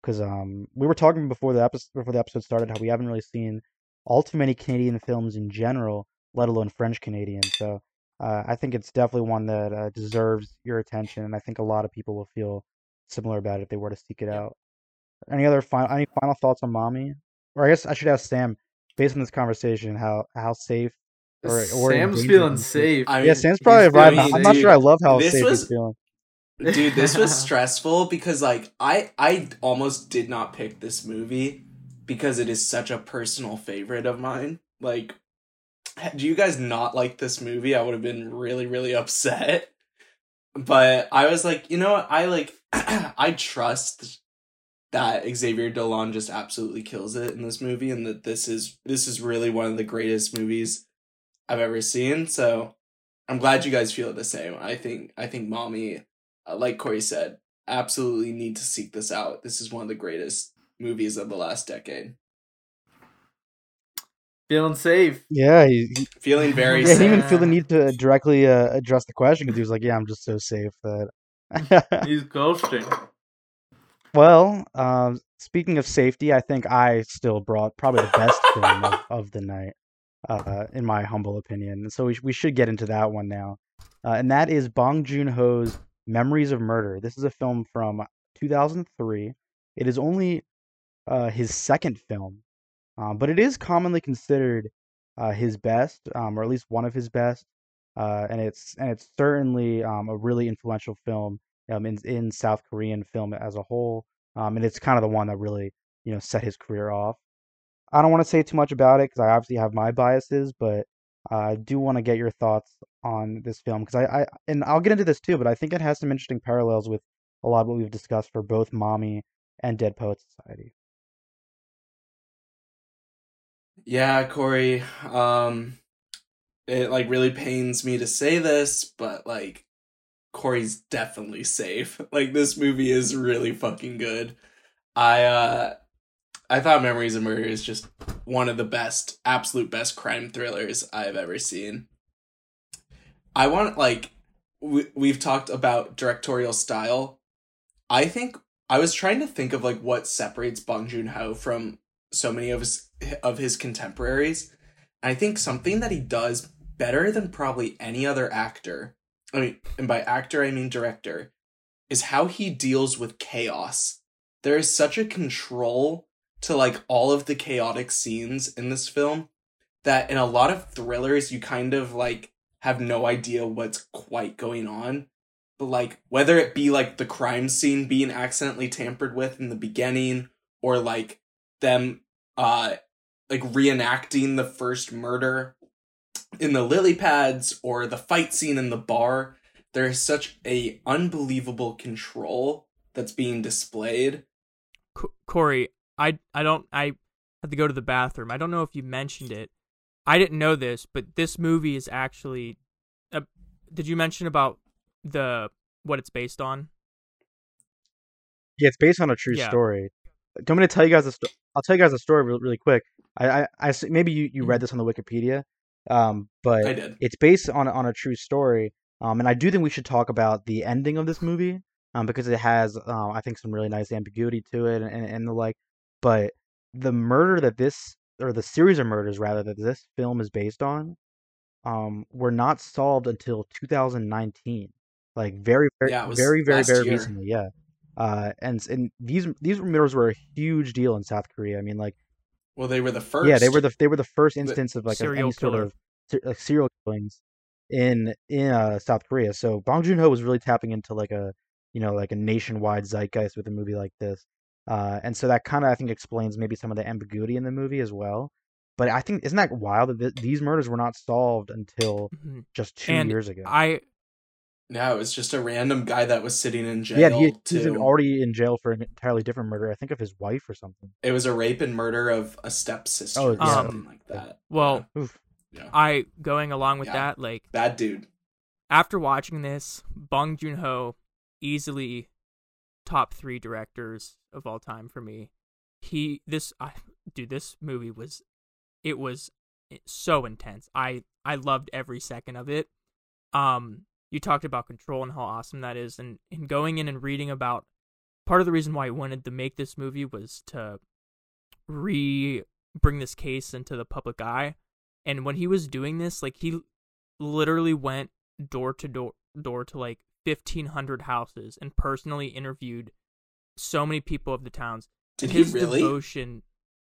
Because um, we were talking before the episode before the episode started how we haven't really seen all too many Canadian films in general, let alone French Canadian. So uh, I think it's definitely one that uh, deserves your attention, and I think a lot of people will feel similar about it if they were to seek it out. Any other final any final thoughts on Mommy? Or I guess I should ask Sam, based on this conversation, how how safe or or in sam's feeling safe I Yeah, mean, Sam's probably he's riding. feeling I'm not sure. I love how This safe was- he's feeling. dude this was stressful because like i i almost did not pick this movie because it is such a personal favorite of mine like do you guys not like this movie i would have been really really upset but i was like you know what i like i trust that xavier dolan just absolutely kills it in this movie and that this is this is really one of the greatest movies i've ever seen so i'm glad you guys feel the same i think i think mommy uh, like Corey said, absolutely need to seek this out. This is one of the greatest movies of the last decade. feeling safe Yeah, he, he, Feeling very yeah, he didn't even feel the need to directly uh, address the question because he was like, "Yeah, I'm just so safe that." he's ghosting well, um, speaking of safety, I think I still brought probably the best film of, of the night, uh, in my humble opinion. So we we should get into that one now, uh, and that is Bong Joon Ho's Memories of Murder. This is a film from 2003. It is only uh, his second film um, but it is commonly considered uh, his best, um, or at least one of his best. Uh, and it's and it's certainly um, a really influential film um, in in South Korean film as a whole. Um, and it's kind of the one that really you know set his career off. I don't want to say too much about it because I obviously have my biases, but uh, I do want to get your thoughts on this film because I, I and I'll get into this too, but I think it has some interesting parallels with a lot of what we've discussed for both Mommy and Dead Poet Society. Yeah, Corey. Um, it like really pains me to say this, but like Corey's definitely safe. Like this movie is really fucking good. I uh I thought Memories of Murder is just one of the best, absolute best crime thrillers I've ever seen. I want like we, we've talked about directorial style. I think I was trying to think of like what separates Bong Joon-ho from so many of his of his contemporaries. I think something that he does better than probably any other actor, I mean, and by actor I mean director, is how he deals with chaos. There is such a control to like all of the chaotic scenes in this film that in a lot of thrillers you kind of like have no idea what's quite going on. But like whether it be like the crime scene being accidentally tampered with in the beginning or like them uh like reenacting the first murder in the lily pads or the fight scene in the bar there is such a unbelievable control that's being displayed C- Corey, I I don't I had to go to the bathroom. I don't know if you mentioned it. I didn't know this, but this movie is actually. Uh, did you mention about the what it's based on? Yeah, it's based on a true Yeah. story. I'm going to tell you guys a sto- I'll tell you guys a story really, really quick. I, I, I s- maybe you, you read this on the Wikipedia, um, but i did it's based on on a true story. Um, and I do think we should talk about the ending of this movie, um, because it has, um, I think some really nice ambiguity to it and, and the like. But the murder that this, or the series of murders rather that this film is based on, um, were not solved until 2019. Like very, very, Yeah, very, very, very year. recently. Yeah. Uh, and and these these murders were a huge deal in South Korea. I mean, like well they were the first yeah, they were the they were the first instance of like of serial any sort of like serial killings in in uh, South Korea. So Bong Joon Ho was really tapping into like a you know like a nationwide zeitgeist with a movie like this, uh, and so that kind of I think explains maybe some of the ambiguity in the movie as well. But I think isn't that wild that th- these murders were not solved until Mhm. just two And years ago? I no it was just a random guy that was sitting in jail yeah, he, he's too. already in jail for an entirely different murder. I think of his wife or something. it was a rape and murder of a stepsister Oh, or yeah. something like that well, Oof. yeah. I going along with Yeah. that like bad dude after watching this, Bong Joon Ho easily top three directors of all time for me. He this I dude this movie was it was so intense. I I loved every second of it. Um, you talked about control and how awesome that is, and and going in and reading about part of the reason why I wanted to make this movie was to re bring this case into the public eye. And when he was doing this, like he literally went door to door door to like 1500 houses and personally interviewed so many people of the towns did his really devotion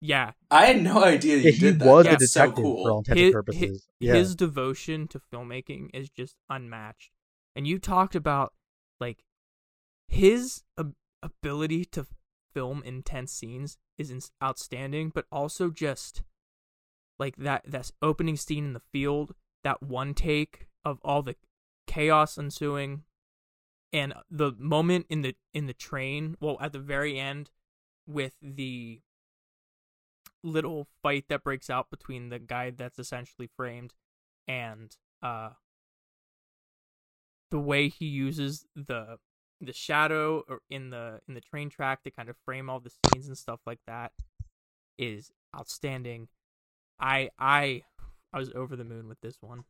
yeah i had no idea Yeah, he did that was a That's so detective for all intents and purposes. yeah. his devotion to filmmaking is just unmatched and you talked about like his ab- ability to film intense scenes is ins- outstanding but also just like that that opening scene in the field that one take of all the chaos ensuing and the moment in the in the train well at the very end with the little fight that breaks out between the guy that's essentially framed and uh the way he uses the the shadow or in the in the train track to kind of frame all the scenes and stuff like that is outstanding. I I I was over the moon with this one.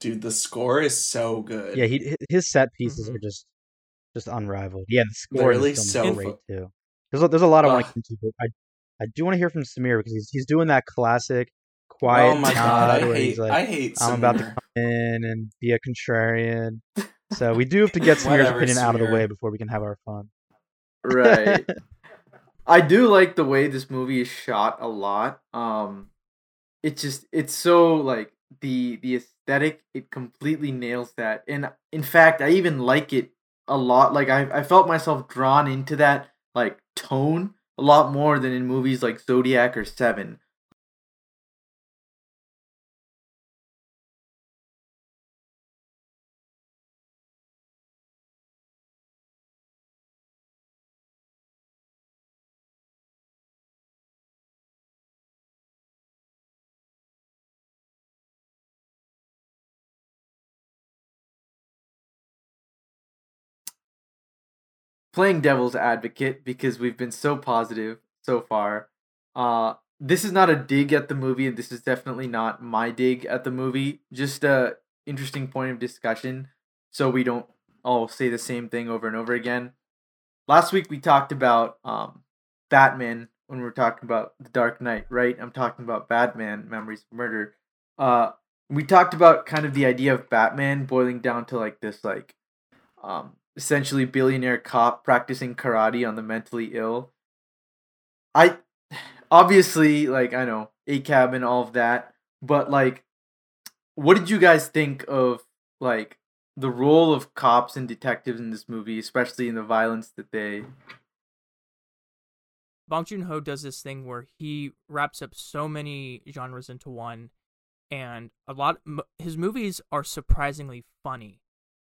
dude the score is so good Yeah, he his set pieces Mhm. are just just unrivaled. Yeah, the score in Literally this so film is fu- great too. There's a, there's a lot I want to get into, but I I do want to hear from Samir because he's he's doing that classic quiet oh my god nod i where hate he's like, i hate Samir. I'm about to come in and be a contrarian. So we do have to get Samir's Whatever, opinion out of the way before we can have our fun. Right. I do like the way this movie is shot a lot. Um, it's just it's so like the the aesthetic. It completely nails that, and in fact, I even like it a lot. Like I I felt myself drawn into that like tone a lot more than in movies like Zodiac or Seven. Playing devil's advocate because we've been so positive so far. Uh this is not a dig at the movie and this is definitely not my dig at the movie. Just a interesting point of discussion so we don't all say the same thing over and over again. Last week we talked about um Batman when we were talking about The Dark Knight, right? I'm talking about Batman Memories of Murder. Uh we talked about kind of the idea of Batman boiling down to like this like um essentially billionaire cop practicing karate on the mentally ill. I obviously like I know ACAB and all of that, but like what did you guys think of like the role of cops and detectives in this movie, especially in the violence that they Bong Joon Ho does this thing where he wraps up so many genres into one, and a lot his movies are surprisingly funny,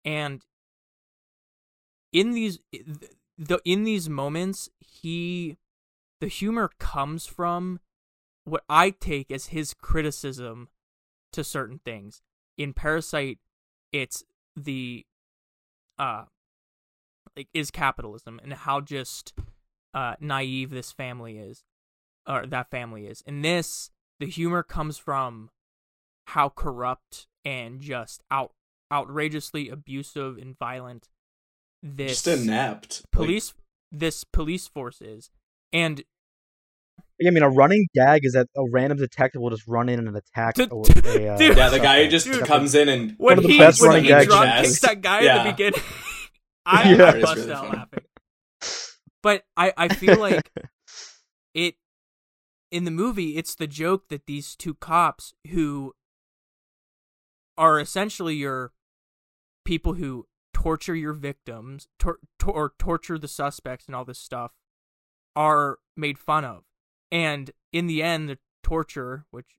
and in these the in these moments he the humor comes from what I take as his criticism to certain things. In Parasite, it's the uh like is capitalism and how just uh naive this family is or that family is. In this, the humor comes from how corrupt and just out outrageously abusive and violent this just inept police like... this police force is and I mean, a running gag is that a random detective will just run in and attack. Dude, a, a, uh, yeah, the guy who just dude, comes in and when he, best when running he gags drunk kicks that guy yeah. at the beginning, I, Yeah. I bust really out funny. laughing. But I, I feel like it in the movie. It's the joke that these two cops who are essentially your people who torture your victims, tor- tor- or torture the suspects and all this stuff, are made fun of. And in the end, the torture, which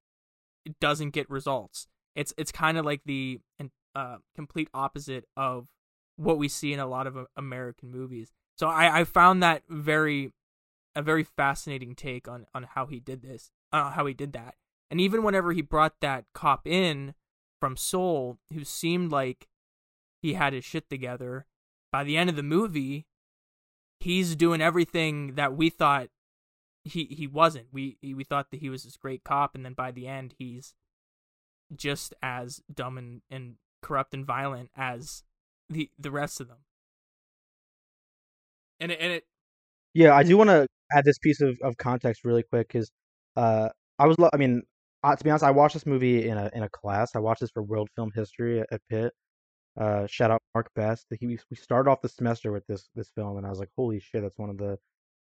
doesn't get results, it's it's kind of like the uh, complete opposite of what we see in a lot of uh, American movies. So I, I found that very a very fascinating take on on how he did this, uh, how he did that. And even whenever he brought that cop in from Seoul, who seemed like he had his shit together, by the end of the movie, he's doing everything that we thought he he wasn't. We we thought that he was this great cop, and then by the end, he's just as dumb and, and corrupt and violent as the the rest of them. And it, and it Yeah, I do want to add this piece of, of context really quick because uh, I was, lo- I mean, uh, to be honest, I watched this movie in a in a class. I watched this for World Film History at, at Pitt. Uh, shout out Mark Best. He we started off the semester with this this film, and I was like, holy shit, that's one of the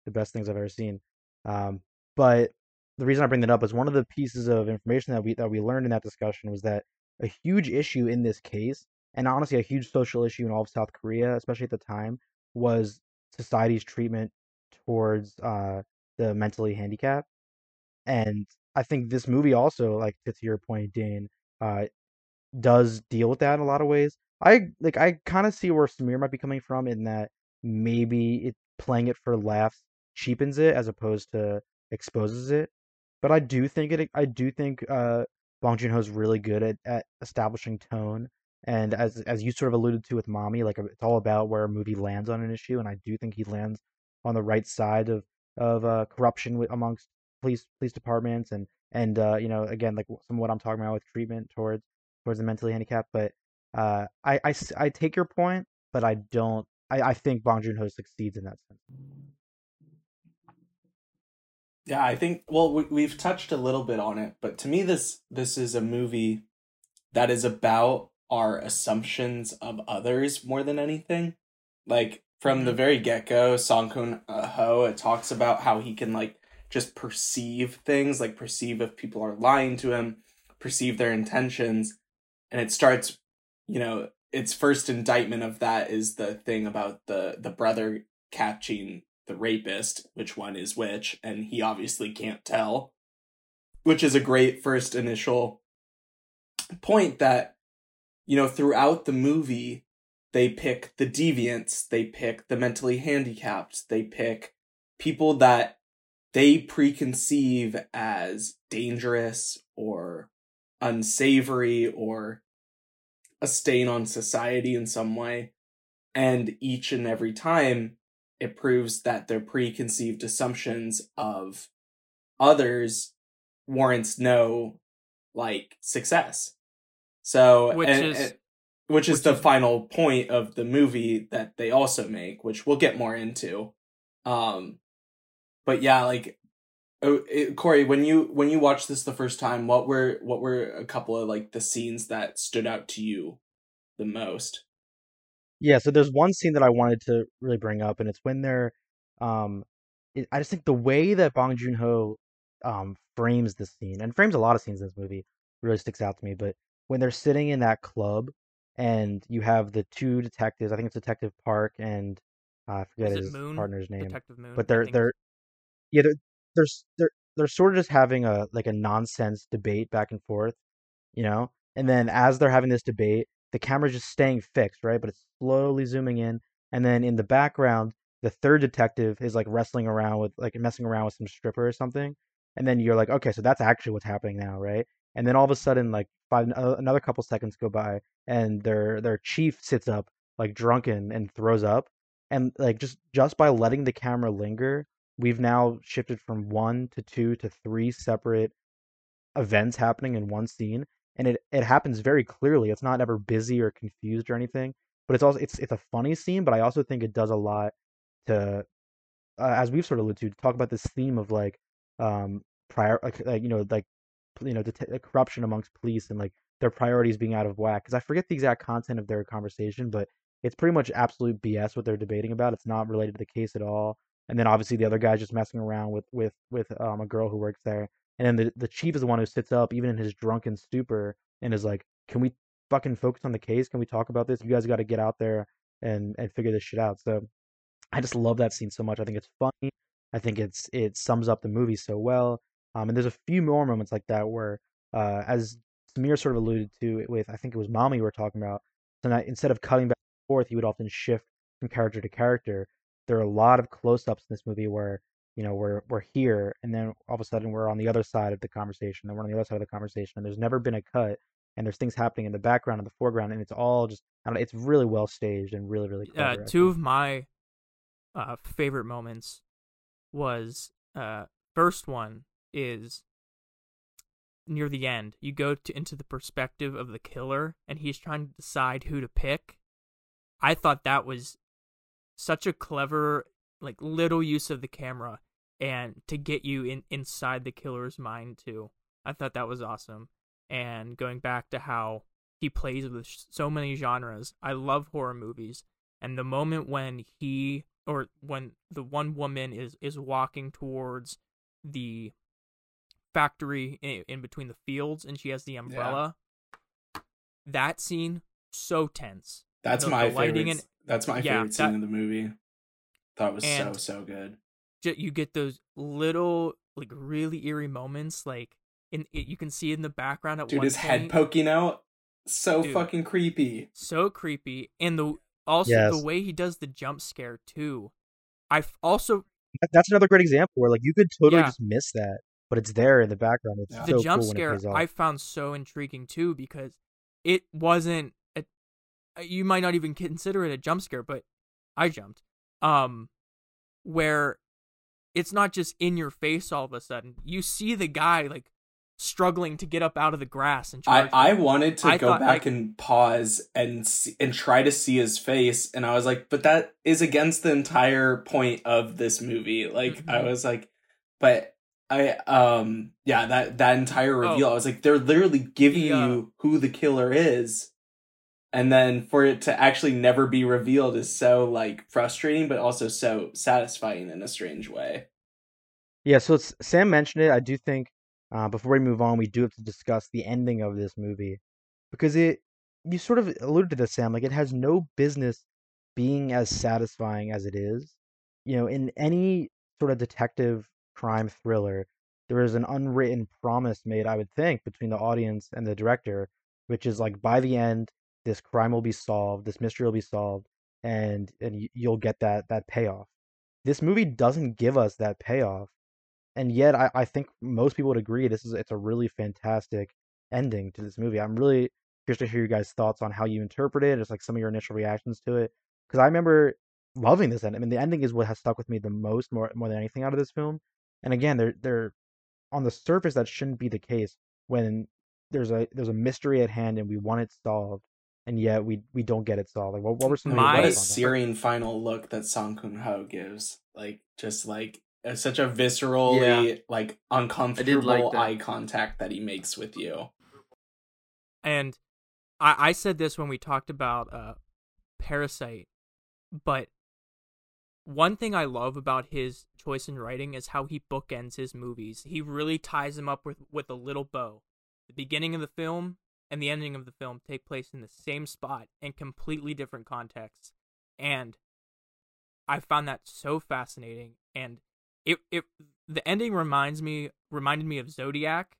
the best things I've ever seen. Um, but the reason I bring that up is one of the pieces of information that we that we learned in that discussion was that a huge issue in this case, and honestly a huge social issue in all of South Korea, especially at the time, was society's treatment towards uh, the mentally handicapped. And I think this movie also, like to, your point, Dane, uh, does deal with that in a lot of ways. I like I kind of see where Samir might be coming from in that maybe it playing it for laughs cheapens it as opposed to exposes it. But I do think it. I do think uh, Bong Joon Ho's really good at, at establishing tone, and as as you sort of alluded to with Mommy, like it's all about where a movie lands on an issue, and I do think he lands on the right side of of uh, corruption with, amongst police police departments, and and uh, you know again like some of what I'm talking about with treatment towards towards the mentally handicapped. But uh, I, I I take your point, but I don't. I, I think Bong Joon Ho succeeds in that sense. Yeah, I think well we, we've touched a little bit on it, but to me this this is a movie that is about our assumptions of others more than anything. Like from the very get go, Song Kang-ho, it talks about how he can like just perceive things, like perceive if people are lying to him, perceive their intentions, and it starts, you know, its first indictment of that is the thing about the the brother catching the rapist, which one is which, and he obviously can't tell, which is a great first initial point that you know throughout the movie they pick the deviants, they pick the mentally handicapped, they pick people that they preconceive as dangerous or unsavory or a stain on society in some way. And each and every time, it proves that their preconceived assumptions of others warrants no like success. So, Which and- is- and- which is which the is- final point of the movie that they also make, which we'll get more into. Um, but yeah, like oh, it, Corey, when you when you watched this the first time, what were what were a couple of like the scenes that stood out to you the most? Yeah, so there's one scene that I wanted to really bring up, and it's when they're, um, it, I just think the way that Bong Joon Ho, um, frames this scene and frames a lot of scenes in this movie really sticks out to me. But when they're sitting in that club, and you have the two detectives, I think it's Detective Park and uh, I forget Is his Moon? partner's name, Detective Moon. but they're they're yeah they're they're they're they're sort of just having a like a nonsense debate back and forth, you know. And then as they're having this debate, the camera's just staying fixed, right? But it's slowly zooming in, and then in the background, the third detective is like wrestling around with like messing around with some stripper or something, and then you're like, okay, so that's actually what's happening now, right? And then all of a sudden, like five uh, another couple seconds go by, and their their chief sits up like drunken and throws up, and like just just by letting the camera linger, we've now shifted from one to two to three separate events happening in one scene and it it happens very clearly. It's not ever busy or confused or anything but it's also it's it's a funny scene but i also think it does a lot to uh, as we've sort of alluded to, to talk about this theme of like um prior like, like you know like you know det- uh, corruption amongst police and like their priorities being out of whack because i forget the exact content of their conversation but it's pretty much absolute bs what they're debating about. It's not related to the case at all and then obviously the other guy's just messing around with with with um a girl who works there and then the, the chief is the one who sits up even in his drunken stupor and is like can we fucking focus on the case can we talk about this you guys got to get out there and and figure this shit out so I just love that scene so much. I think it's funny. I think it's it sums up the movie so well. Um, and there's a few more moments like that where, uh, as Samir sort of alluded to it with, I think it was Mommy we were talking about. Tonight, instead of cutting back and forth, he would often shift from character to character. There are a lot of close-ups in this movie where you know we're we're here, and then all of a sudden we're on the other side of the conversation, and we're on the other side of the conversation, and there's never been a cut, and there's things happening in the background and the foreground, and it's all just I don't know, it's really well staged and really really clever. uh, two of my uh, favorite moments was uh, first one is near the end. You go to into the perspective of the killer, and he's trying to decide who to pick. I thought that was such a clever, like little use of the camera, and to get you in inside the killer's mind too. I thought that was awesome. And going back to how he plays with so many genres, I love horror movies. And the moment when he or when the one woman is is walking towards the factory in, in between the fields and she has the umbrella that scene so tense That's The- my the lighting favorite. and- that's my yeah, favorite scene in the movie. That was so so good. you get those little like really eerie moments like in it, you can see in the background at Dude, one his head poking out, so Dude. fucking creepy. so creepy and the also Yes. the way he does the jump scare too i f- also That's another great example where like you could totally Yeah. just miss that, but it's there in the background. It's Yeah. the so jump cool when it scare pays off. I found so intriguing too because it wasn't a, you might not even consider it a jump scare, but I jumped. Um where it's not just in your face all of a sudden. You see the guy like struggling to get up out of the grass and I. I wanted to I go back and pause and see, and try to see his face, and I was like, but that is against the entire point of this movie. Like, I Mhm. was like, but I um yeah that that entire Oh. reveal, I was like, they're literally giving The, uh, you who the killer is, and then for it to actually never be revealed is so like frustrating but also so satisfying in a strange way Yeah, so Sam mentioned it. I do think uh, before we move on, we do have to discuss the ending of this movie because it you sort of alluded to this, Sam. Like it has no business being as satisfying as it is. You know, in any sort of detective crime thriller, there is an unwritten promise made, I would think, between the audience and the director, which is like by the end, this crime will be solved, this mystery will be solved, and and you'll get that that payoff. This movie doesn't give us that payoff and yet I, I think most people would agree this is it's a really fantastic ending to this movie. I'm really curious to hear you guys' thoughts on how you interpret it, just like some of your initial reactions to it. Because I remember loving this end. I mean, the ending is what has stuck with me the most, more more than anything out of this film. And again, they're they're on the surface that shouldn't be the case when there's a there's a mystery at hand and we want it solved, and yet we we don't get it solved. Like, what, what were some My- what a thoughts on that? searing final look that Song Kang-ho gives. Like just like uh, such a viscerally like uncomfortable like eye contact that he makes with you. And I, I said this when we talked about uh, Parasite, but one thing I love about his choice in writing is how he bookends his movies. He really ties them up with, with a little bow. The beginning of the film and the ending of the film take place in the same spot in completely different contexts. And I found that so fascinating. And it, it the ending reminds me reminded me of Zodiac,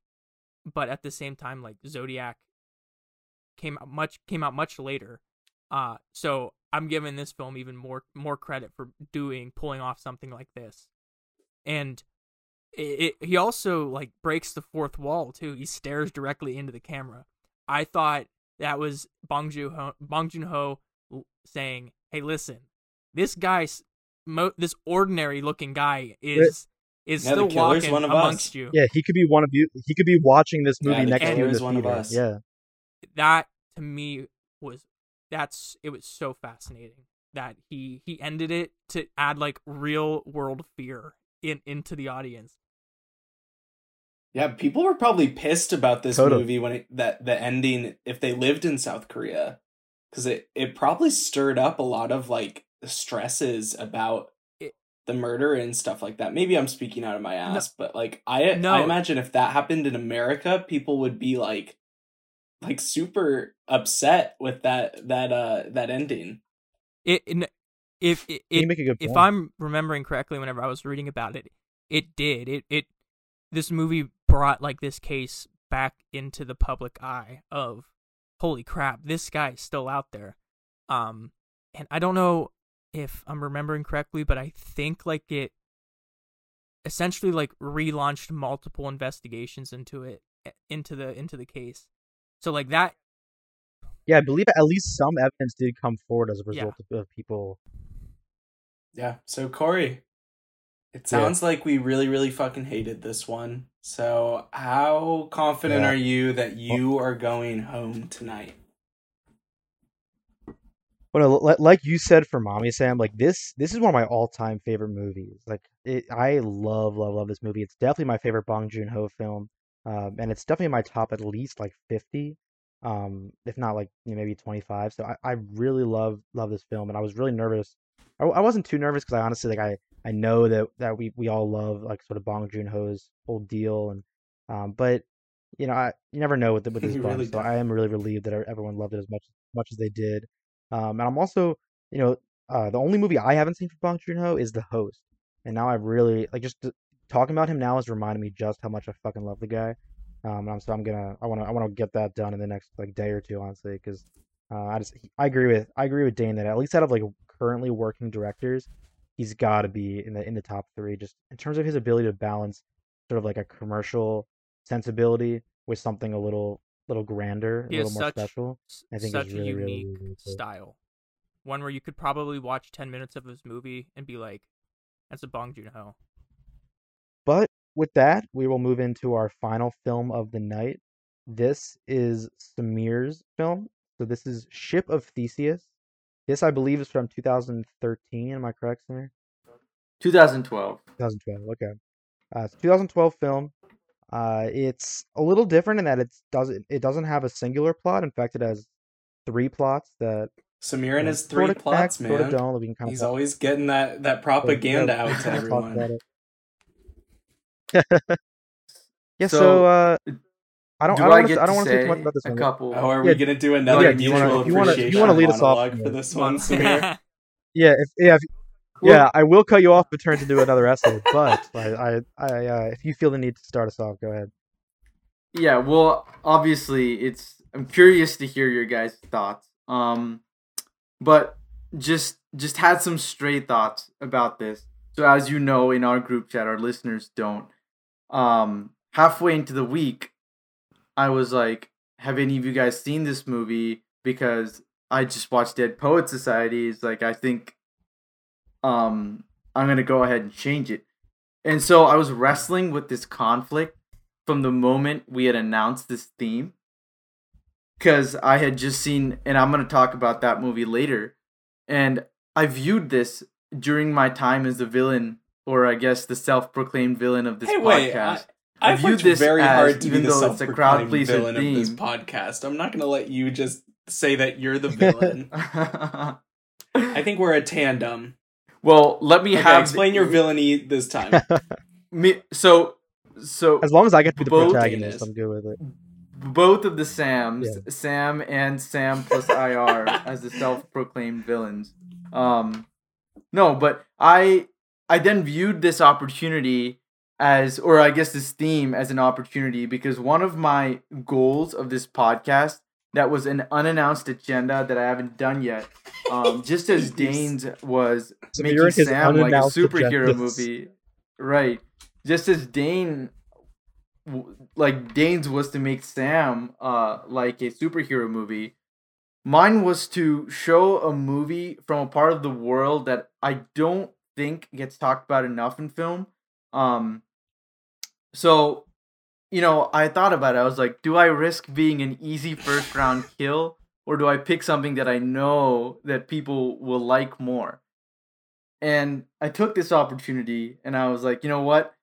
but at the same time, like Zodiac came out much came out much later. Uh so I'm giving this film even more more credit for doing pulling off something like this. And it, it he also like breaks the fourth wall too. He stares directly into the camera. I thought that was Bong Joon Ho Bong Joon Ho saying, "Hey, listen, this guy, mo- this ordinary looking guy is is Yeah, still killer's walking one of us." amongst you." Yeah, he could be one of you. He could be watching this movie Yeah, the next to you in killer's the one of us. Yeah, that to me was that's it was so fascinating that he he ended it to add like real world fear in into the audience Yeah, people were probably pissed about this Totally. movie when it, that the ending if they lived in South Korea cuz it it probably stirred up a lot of like stresses about It- the murder and stuff like that. Maybe I'm speaking out of my ass, but like I No. I imagine if that happened in America, people would be like like super upset with that that uh that ending. it, it if it, it make a good if point. i'm remembering correctly whenever i was reading about it it did it it this movie brought like this case back into the public eye of holy crap this guy's still out there um and i don't know if i'm remembering correctly but i think like it essentially like relaunched multiple investigations into it into the into the case so like that yeah. I believe at least some evidence did come forward as a result of, of people. Yeah. So Corey, it sounds like we really, really fucking hated this one. So how confident Yeah. are you that you are going home tonight? Well, like you said for Mommy Sam, like this, this is one of my all-time favorite movies. Like it, I love, love, love this movie. It's definitely my favorite Bong Joon-ho film, um, and it's definitely in my top at least like 50, um, if not like you know, maybe 25. So I, I really love, love this film, and I was really nervous. I, I wasn't too nervous because I honestly like I, I know that that we we all love like sort of Bong Joon-ho's whole deal, and um, but you know, I you never know with the, with this really so. I am really relieved that everyone loved it as much much as they did. Um, and I'm also, you know, uh, the only movie I haven't seen from Bong Joon-ho is The Host, and now I really like just talking about him now has reminded me just how much I fucking love the guy. Um, and I'm, so I'm gonna, I wanna, I wanna get that done in the next like day or two, honestly, because uh, I just, I agree with, I agree with Dane that at least out of like currently working directors, he's got to be in the in the top three, just in terms of his ability to balance sort of like a commercial sensibility with something a little, little grander, a He little has more such- special. I think such a really, really, unique really, really style. One where you could probably watch 10 minutes of his movie and be like, that's a Bong Joon-ho. But with that, we will move into our final film of the night. This is Samir's film. So this is Ship of Theseus. This, I believe, is from 2013. Am I correct, Samir? 2012. 2012. Okay. Uh, it's a 2012 film. Uh, it's a little different in that it doesn't it doesn't have a singular plot. In fact, it has three plots that Samir and his sort three of plots, connect, Sort of man. don't. Kind of He's always getting that that propaganda out to everyone. yeah. So, So, uh, I don't. Do I I, don't wanna get say- I don't to want to say say too much about this a one. couple? Oh, are Yeah, we gonna do another yeah, do you wanna- mutual if you wanna- you appreciation wanna lead us off monologue for this one, Samir? Yeah. If, yeah. If, Well- yeah. I will cut you off if it turns into another essay. But I, I, I uh, if you feel the need to start us off, go ahead. Yeah, well, obviously, it's I'm curious to hear your guys' thoughts. Um, but just just had some stray thoughts about this. So as you know, in our group chat, our listeners don't. Um, halfway into the week, I was like, "Have any of you guys seen this movie?" Because I just watched Dead Poet Society. It's like I think, um, I'm gonna go ahead and change it. And so I was wrestling with this conflict from the moment we had announced this theme because I had just seen, and I'm going to talk about that movie later. And I viewed this during my time as the villain, or I guess the self proclaimed villain of this Hey, wait, podcast. I, I I've viewed worked this very as, hard to be even the though it's a crowd self-proclaimed pleaser villain of this podcast. I'm not gonna let you just say that you're the villain. I think we're a tandem. well, let me Okay, have explain your villainy this time. Me, so, so As long as I get to be the Both protagonist, is. I'm good with it. both of the Sams, Yeah. Sam and Sam plus IR, as the self-proclaimed villains. Um, no, but I I then viewed this opportunity as, or I guess this theme as an opportunity because one of my goals of this podcast that was an unannounced agenda that I haven't done yet, um, just as. Dane's was So making you're in his Sam like a superhero agendas. movie, right? Just as Dane, like Dane's was to make Sam uh like a superhero movie. Mine was to show a movie from a part of the world that I don't think gets talked about enough in film. Um, so you know, I thought about it. I was like, do I risk being an easy first round kill, or do I pick something that I know that people will like more? And I took this opportunity, and I was like, you know what?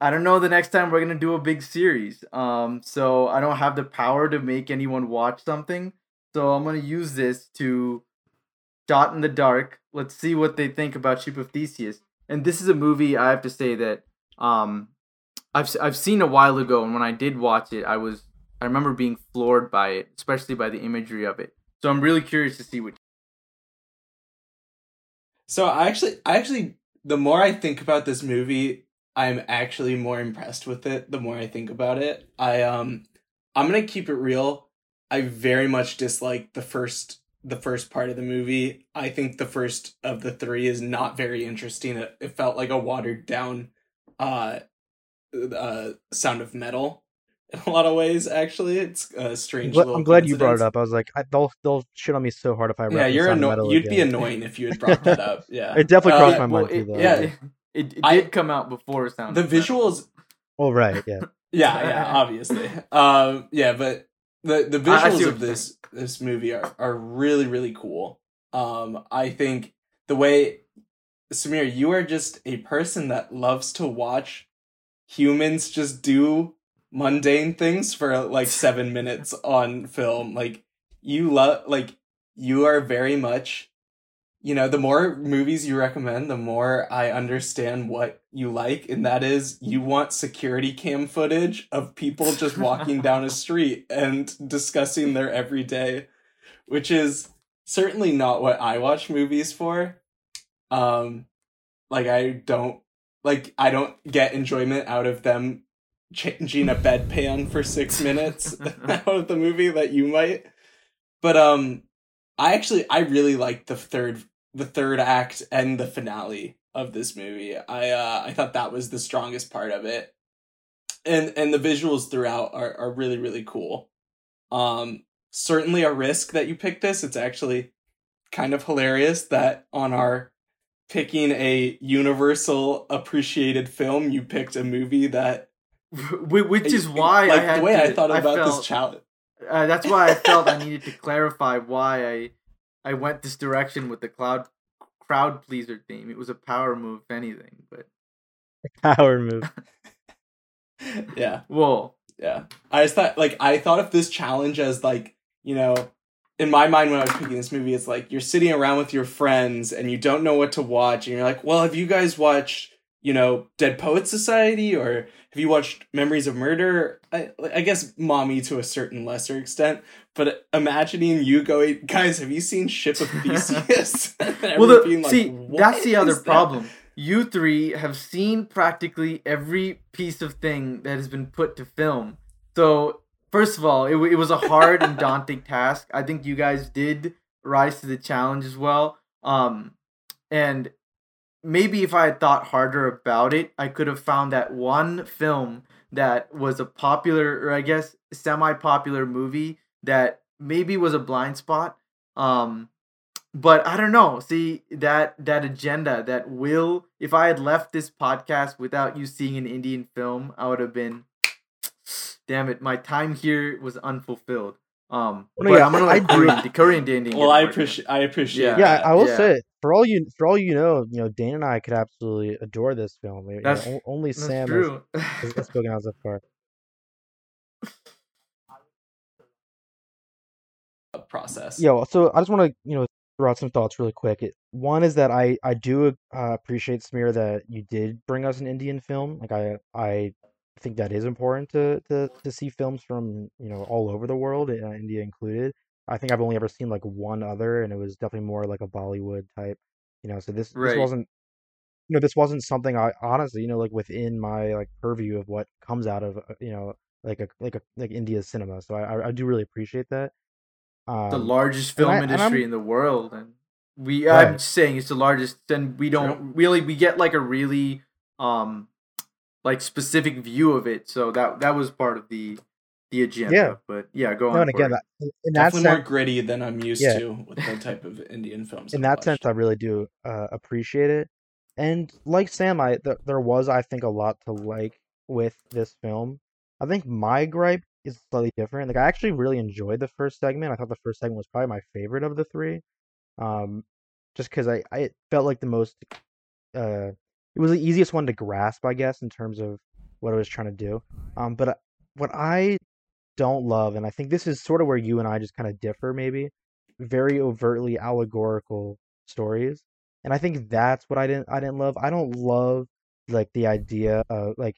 I don't know the next time we're gonna do a big series. Um, so I don't have the power to make anyone watch something. So I'm gonna use this to dot in the dark. Let's see what they think about Ship of Theseus. And this is a movie I have to say that um, I've I've seen a while ago, and when I did watch it, I was I remember being floored by it, especially by the imagery of it. So I'm really curious to see what. So I actually, I actually, the more I think about this movie, I'm actually more impressed with it. The more I think about it, I um, I'm gonna keep it real. I very much dislike the first, the first part of the movie. I think the first of the three is not very interesting. It, it felt like a watered down, uh, uh, Sound of Metal. In a lot of ways, actually, it's a I'm, strange. gla- I'm glad you brought it up. I was like, I, they'll they'll shit on me so hard if I. Yeah, you're Sound of anno- Metal You'd be annoying if you had brought that up. Yeah, It definitely crossed Uh, my mind well, too, though. yeah, it, it, it I- did come out before Sound. the of visuals Oh right, yeah. yeah yeah obviously um yeah but the the I- I see visuals of you're this this movie are are really really cool um i think the way samir you are just a person that loves to watch humans just do mundane things for like seven minutes on film. Like you love like you are very much you know the more movies you recommend the more i understand what you like and that is you want security cam footage of people just walking down a street and discussing their everyday which is certainly not what i watch movies for. Um like i don't like i don't get enjoyment out of them changing a bedpan for six minutes out of the movie that you might but um I actually I really liked the third the third act and the finale of this movie. I uh I thought that was the strongest part of it. And and the visuals throughout are are really really cool. Um certainly a risk that you picked this. It's actually kind of hilarious that on our picking a universal appreciated film you picked a movie that which is why like I had the way to, I thought about felt, this challenge Uh, that's why I felt I needed to clarify why I I went this direction with the cloud crowd pleaser theme. It was a power move, if anything. But Power move. yeah whoa, Yeah. I just thought like I thought of this challenge as like, you know, in my mind when I was picking this movie, it's like you're sitting around with your friends and you don't know what to watch, and you're like, well, have you guys watched, you know, Dead Poet Society or have you watched Memories of Murder? I, I guess mommy to a certain lesser extent, but imagining you going, guys, have you seen Ship of Theseus? Well, the, like, see, that's the other that?" problem. You three have seen practically every piece of thing that has been put to film. So, first of all, it, it was a hard and daunting task. I think you guys did rise to the challenge as well. Um, and maybe if I had thought harder about it, I could have found that one film that was a popular, or I guess semi-popular movie that maybe was a blind spot. Um, but I don't know. See that that agenda, that will. If I had left this podcast without you seeing an Indian film, I would have been. Damn it! My time here was unfulfilled. Um, No, yeah, I'm gonna I let do- Korean, the Korean Indian. Well, I appreciate. I appreciate. Yeah. yeah. I will yeah. say for all you for all you know, you know, Dane and I could absolutely adore this film. You know, That's- only That's Sam true. has, has, has spoken out so far. process. Yeah, well, so I just want to you know throw out some thoughts really quick. It, one is that I I do uh, appreciate Samir that you did bring us an Indian film. Like I I think that is important to to to see films from you know all over the world, uh, India included. I think I've only ever seen like one other, and it was definitely more like a Bollywood type. You know, so this Right. this wasn't you know this wasn't something I honestly you know like within my like purview of what comes out of uh, you know like a like a like India's cinema. So I I, do really appreciate that. Um, the largest film I- industry in the world, and we. I'm saying it's the largest, and we don't really. We get like a really, um, like specific view of it. So that that was part of the the agenda. Yeah. But yeah, go on. and again, that, in that Definitely more gritty than I'm used Yeah. to with the type of Indian films. in I've that sense. I really do uh, appreciate it. And like Sam, I th- there was, I think, a lot to like with this film. I think my gripe is slightly different. Like, I actually really enjoyed the first segment. I thought the first segment was probably my favorite of the three, um, just because I, I it felt like the most, uh, it was the easiest one to grasp, I guess, in terms of what it was trying to do. Um, but I- what I don't love, and I think this is sort of where you and I just kind of differ, maybe, very overtly allegorical stories and i think that's what i didn't i didn't love i don't love like the idea of like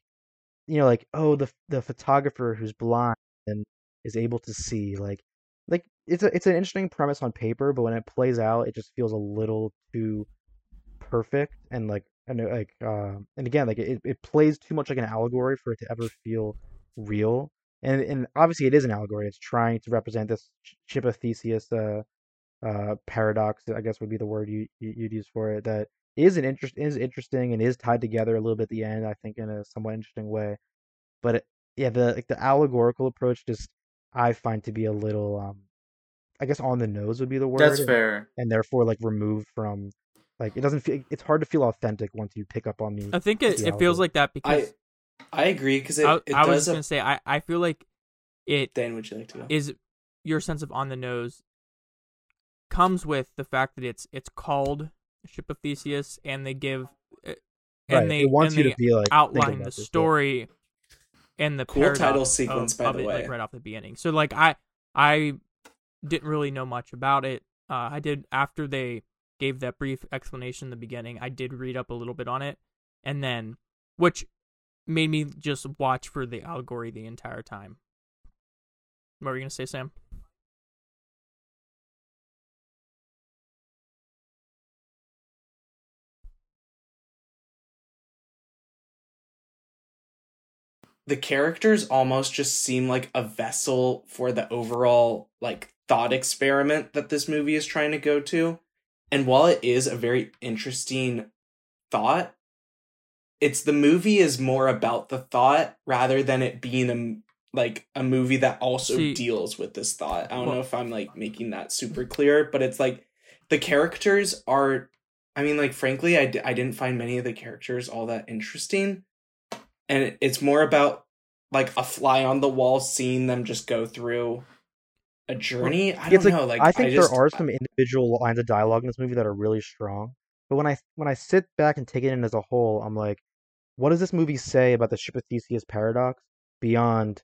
you know like oh the the photographer who's blind and is able to see like like it's a it's an interesting premise on paper but when it plays out it just feels a little too perfect and like and uh, like uh, and again like it, it plays too much like an allegory for it to ever feel real and and obviously it is an allegory it's trying to represent this sh- ship of theseus uh uh paradox i guess would be the word you, you you'd use for it that is an interest is interesting and is tied together a little bit at the end i think in a somewhat interesting way but it, yeah the like the allegorical approach just i find to be a little um i guess on the nose would be the word that's and- fair. and therefore like removed from like it doesn't feel it's hard to feel authentic once you pick up on me. I think it, it feels like that because I I agree because it, I, it I was does. gonna say I, I feel like it Dan, would you like to go? is your sense of on the nose comes with the fact that it's it's called Ship of Theseus and they give uh, and right. they it wants and you they to be like think outline the this, yeah. story and the Cool paradox title of- sequence, by of the it, way. like right off the beginning. So like I I didn't really know much about it. Uh, I did after they gave that brief explanation in the beginning. I did read up a little bit on it, and then which made me just watch for the allegory the entire time. What were you gonna say, Sam? the characters almost just seem like a vessel for the overall like thought experiment that this movie is trying to go to. And while it is a very interesting thought, it's the movie is more about the thought rather than it being a like a movie that also See- deals with this thought. I don't Well- know if I'm like making that super clear, but it's like the characters are I mean like frankly I, d- I didn't find many of the characters all that interesting and it's more about like a fly on the wall seeing them just go through a journey. I don't it's like know. Like I think just, there are some individual lines of dialogue in this movie that are really strong. But when I when I sit back and take it in as a whole, I'm like, what does this movie say about the Ship of Theseus paradox beyond?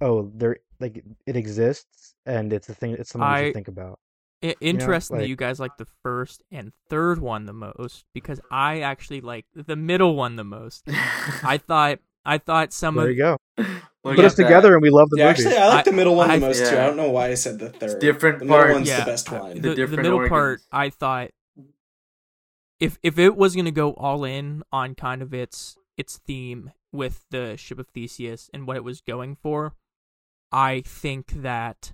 Oh, there like it exists and it's a thing. It's something we I- should think about. I- interesting that like- you guys like the first and third one the most because I actually like the middle one the most. I thought I thought some There of you go. Look Put us at that. together and we love the Yeah, movie. actually, I like I- the middle one I- the most too. I don't know why I said the third. different the middle parts. one's Yeah. the best one. The the, the middle organs. part I thought if if it was gonna go all in on kind of its its theme with the ship of Theseus and what it was going for, I think that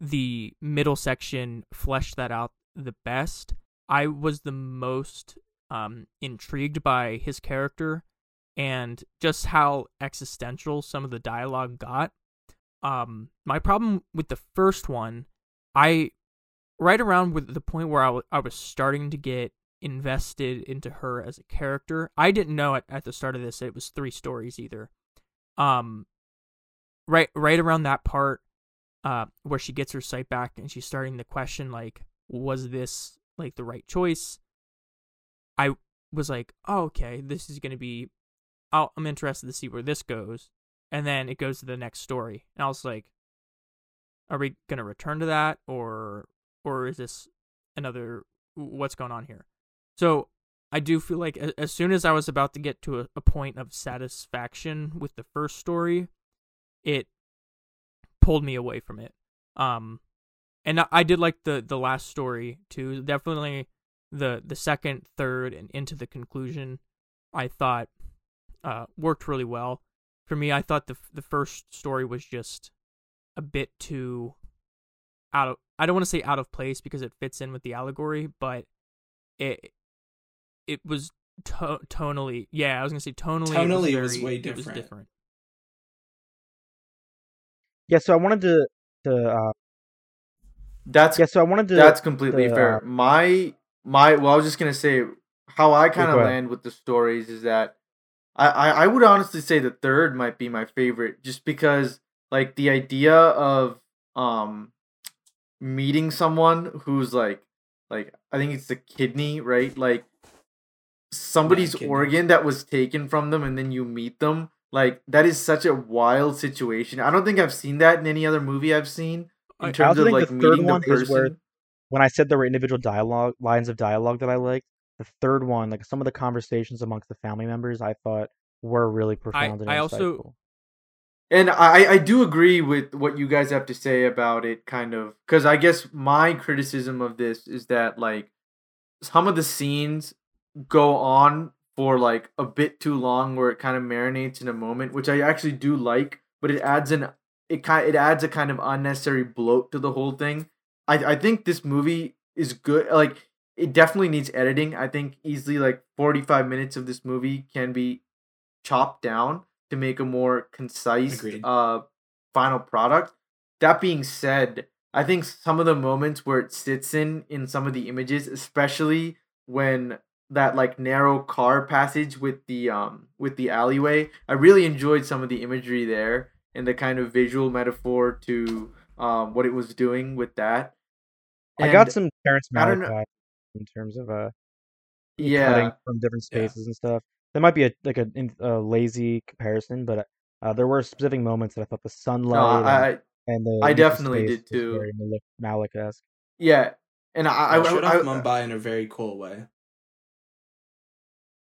the middle section fleshed that out the best. I was the most um, intrigued by his character and just how existential some of the dialogue got. Um, my problem with the first one, I right around with the point where I was starting to get invested into her as a character. I didn't know at, at the start of this it was three stories either. Um, right right around that part, uh, where she gets her sight back and she's starting to question like, was this like the right choice? I was like, oh, okay, this is gonna be. I'll, I'm interested to see where this goes, and then it goes to the next story, and I was like, are we gonna return to that, or or is this another? What's going on here? So I do feel like as soon as I was about to get to a, a point of satisfaction with the first story, it pulled me away from it. Um, and I, I did like the the last story too. Definitely the the second, third, and into the conclusion, I thought uh, worked really well. For me, I thought the the first story was just a bit too out of. I don't want to say out of place because it fits in with the allegory, but it it was to- tonally. Yeah, I was gonna say tonally. Tonally, it it was, was very- way It was different. different. Yeah, so I wanted to to uh, That's yeah, so I wanted to That's completely the, fair. uh, my my well, I was just gonna say how I kind of land with the stories is that I, I would honestly say the third might be my favorite, just because like the idea of um meeting someone who's like like I think it's the kidney, right? Like somebody's kidney. organ that was taken from them and then you meet them. Like that is such a wild situation. I don't think I've seen that in any other movie I've seen I- I in terms of think like the third meeting the person. where- when I said there were individual dialogue lines of dialogue that I liked, the third one, like some of the conversations amongst the family members, I thought were really profound and I also- And I, I do agree with what you guys have to say about it, kind of, because I guess my criticism of this is that like some of the scenes go on for like a bit too long, where it kind of marinates in a moment, which I actually do like, but it adds an it kind it adds a kind of unnecessary bloat to the whole thing. I I think this movie is good. Like it definitely needs editing. I think easily like forty five minutes of this movie can be chopped down to make a more concise Agreed. uh final product. That being said, I think some of the moments where it sits in in some of the images, especially when that like narrow car passage with the um with the alleyway, I really enjoyed some of the imagery there and the kind of visual metaphor to um what it was doing with that. I got some Terrence Malick vibes in terms of uh yeah. cutting from different Yeah. spaces and stuff. That might be a like a, a lazy comparison, but uh, there were specific moments that I thought the sunlight No, and, I, and the I definitely did too. Very Malick esque. yeah. And I I, I, showed I, off Mumbai in a very cool way.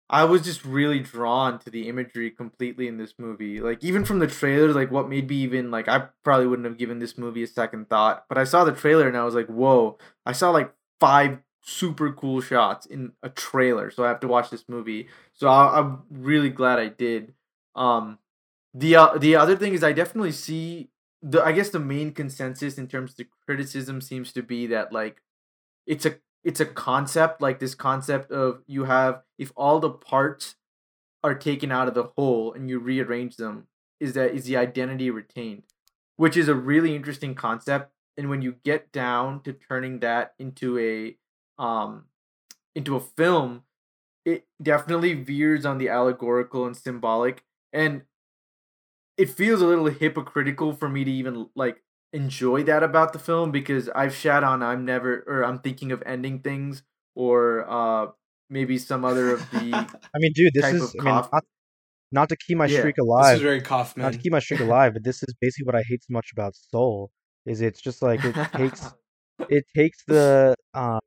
I was just really drawn to the imagery completely in this movie. Like even from the trailer, like what made me even like I probably wouldn't have given this movie a second thought. But I saw the trailer and I was like, whoa! I saw like five super cool shots in a trailer, so I have to watch this movie. So I, I'm really glad I did. Um, the uh, the other thing is I definitely see the I guess the main consensus in terms of the criticism seems to be that like it's a it's a concept like this concept of you have if all the parts are taken out of the whole and you rearrange them is that is the identity retained which is a really interesting concept and when you get down to turning that into a um into a film it definitely veers on the allegorical and symbolic and it feels a little hypocritical for me to even like enjoy that about the film because I've shat on I'm never or I'm thinking of ending things or uh maybe some other of the I mean, dude, this is of I mean, not, not to keep my Yeah, streak alive This is very cough mm not to keep my streak alive, but this is basically what I hate so much about Soul. Is it's just like it takes it takes the um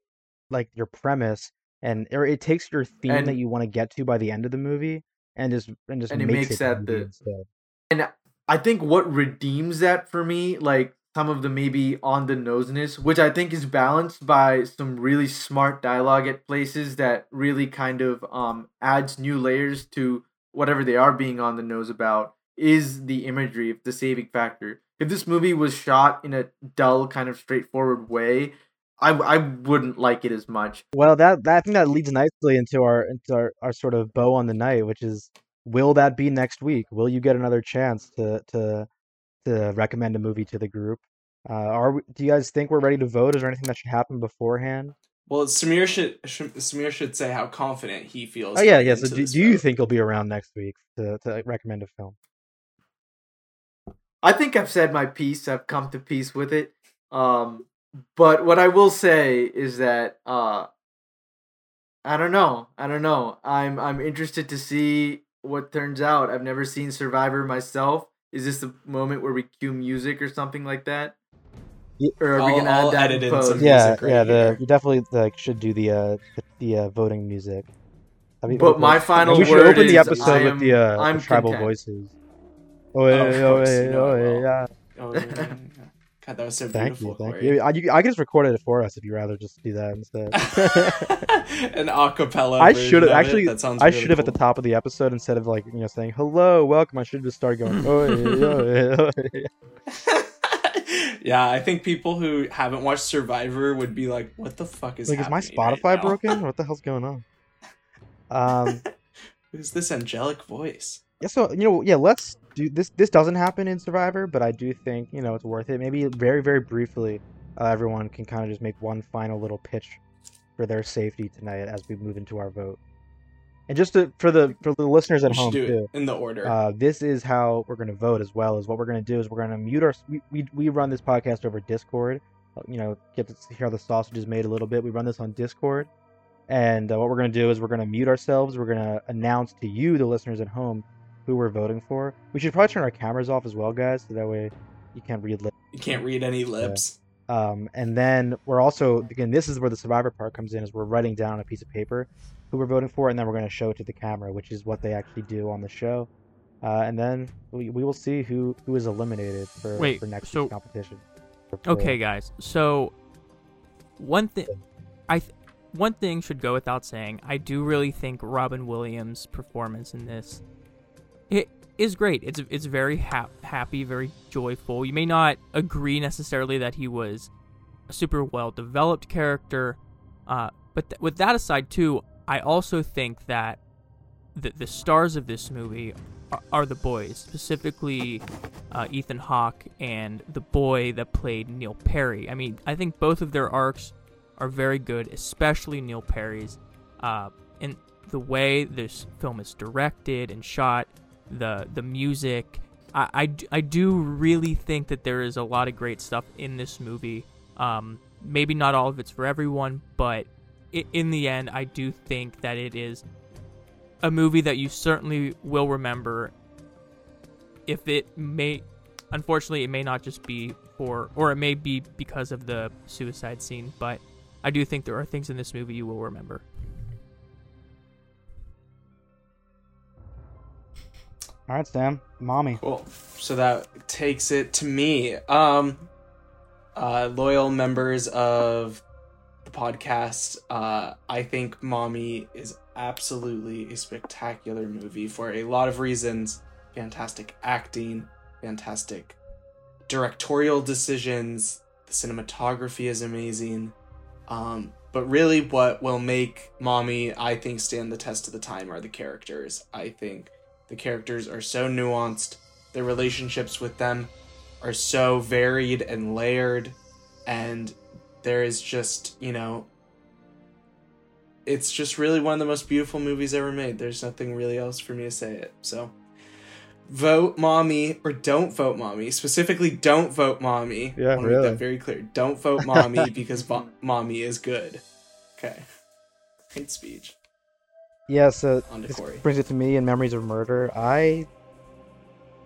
like your premise and or it takes your theme that you want to get to by the end of the movie and just and just And it makes, makes it the that the- instead. and I think what redeems that for me, like some of the maybe on the noseness, which I think is balanced by some really smart dialogue at places that really kind of um adds new layers to whatever they are being on the nose about, is the imagery, the saving factor. If this movie was shot in a dull, kind of straightforward way, I, I wouldn't like it as much. Well, that, that I think that leads nicely into our into our, our sort of bow on the night, which is will that be next week? Will you get another chance to to to recommend a movie to the group? Uh, are we, do you guys think we're ready to vote? Is there anything that should happen beforehand? Well, Samir should, should Samir should say how confident he feels. Oh yeah, yeah. So do, do you think he'll be around next week to, to recommend a film? I think I've said my piece. I've come to peace with it. Um, but what I will say is that uh, I don't know. I don't know. I'm I'm interested to see what turns out. I've never seen Survivor myself. Is this the moment where we cue music or something like that? Ye- Or are we I'll- gonna I'll add that in in post? some Yeah, music right yeah. The here. you definitely like should do the uh the, the uh, voting music. That'd be- But my and final we should word open the episode I with the, uh, the tribal content. voices. Oh, yeah, of yeah, course, yeah, you know yeah, I will. yeah. Oh, yeah, yeah, yeah. God, that was so Thank beautiful. you, thank you. I, you. I can just record it for us if you rather just do that instead. An acapella. I should have actually. That sounds I really should have at the top of the episode instead of like you know saying hello, welcome. I should have just started going. Oh, yeah, oh, yeah, oh, yeah." yeah, I think people who haven't watched Survivor would be like, "What the fuck is this? Like, is my happening right Spotify broken? What the hell's going on? Um. Who's this angelic voice?" Yeah, so you know, yeah, let's do this. This doesn't happen in Survivor, but I do think you know it's worth it. Maybe very, very briefly, uh, everyone can kind of just make one final little pitch for their safety tonight as we move into our vote. And just to, for the for the listeners at home do too, it in the order. uh, this is how we're going to vote as well. Is what we're going to do is we're going to mute our. We, we we run this podcast over Discord. uh, You know, get to see how the sausage is made a little bit. We run this on Discord, and uh, what we're going to do is we're going to mute ourselves. We're going to announce to you, the listeners at home, who we're voting for. We should probably turn our cameras off as well, guys, so that way you can't read lips. you can't read any lips. Um, and then we're also again, this is where the survivor part comes in, is we're writing down on a piece of paper who we're voting for, and then we're going to show it to the camera, which is what they actually do on the show. Uh, and then we, we will see who who is eliminated for Wait, for next so- week's competition. Okay, guys. So one thing, I th- one thing should go without saying. I do really think Robin Williams' performance in this it is great. It's it's very hap- happy, very joyful. You may not agree necessarily that he was a super well developed character, uh, but th- with that aside, too, I also think that the the stars of this movie are, are the boys, specifically uh, Ethan Hawke and the boy that played Neil Perry. I mean, I think both of their arcs are very good, especially Neil Perry's. Uh, and the way this film is directed and shot, the the music, I I do really think that there is a lot of great stuff in this movie. Um, maybe not all of it's for everyone, but i in the end, I do think that it is a movie that you certainly will remember if it may unfortunately it may not just be for or it may be because of the suicide scene but i do think there are things in this movie you will remember All right, Sam, mommy. Cool. So that takes it to me. Um, uh, loyal members of the podcast, uh, I think Mommy is absolutely a spectacular movie for a lot of reasons. Fantastic acting, fantastic directorial decisions, the cinematography is amazing. Um, but really, what will make Mommy, I think, stand the test of the time are the characters. I think the characters are so nuanced, the relationships with them are so varied and layered, and there is just, you know, it's just really one of the most beautiful movies ever made. There's nothing really else for me to say it. So, vote mommy or don't vote mommy. Specifically, don't vote mommy. Yeah, I want to really. make that very clear. Don't vote mommy because vo- mommy is good. Okay. Hate speech. Yeah, so this brings it to me and memories of murder. I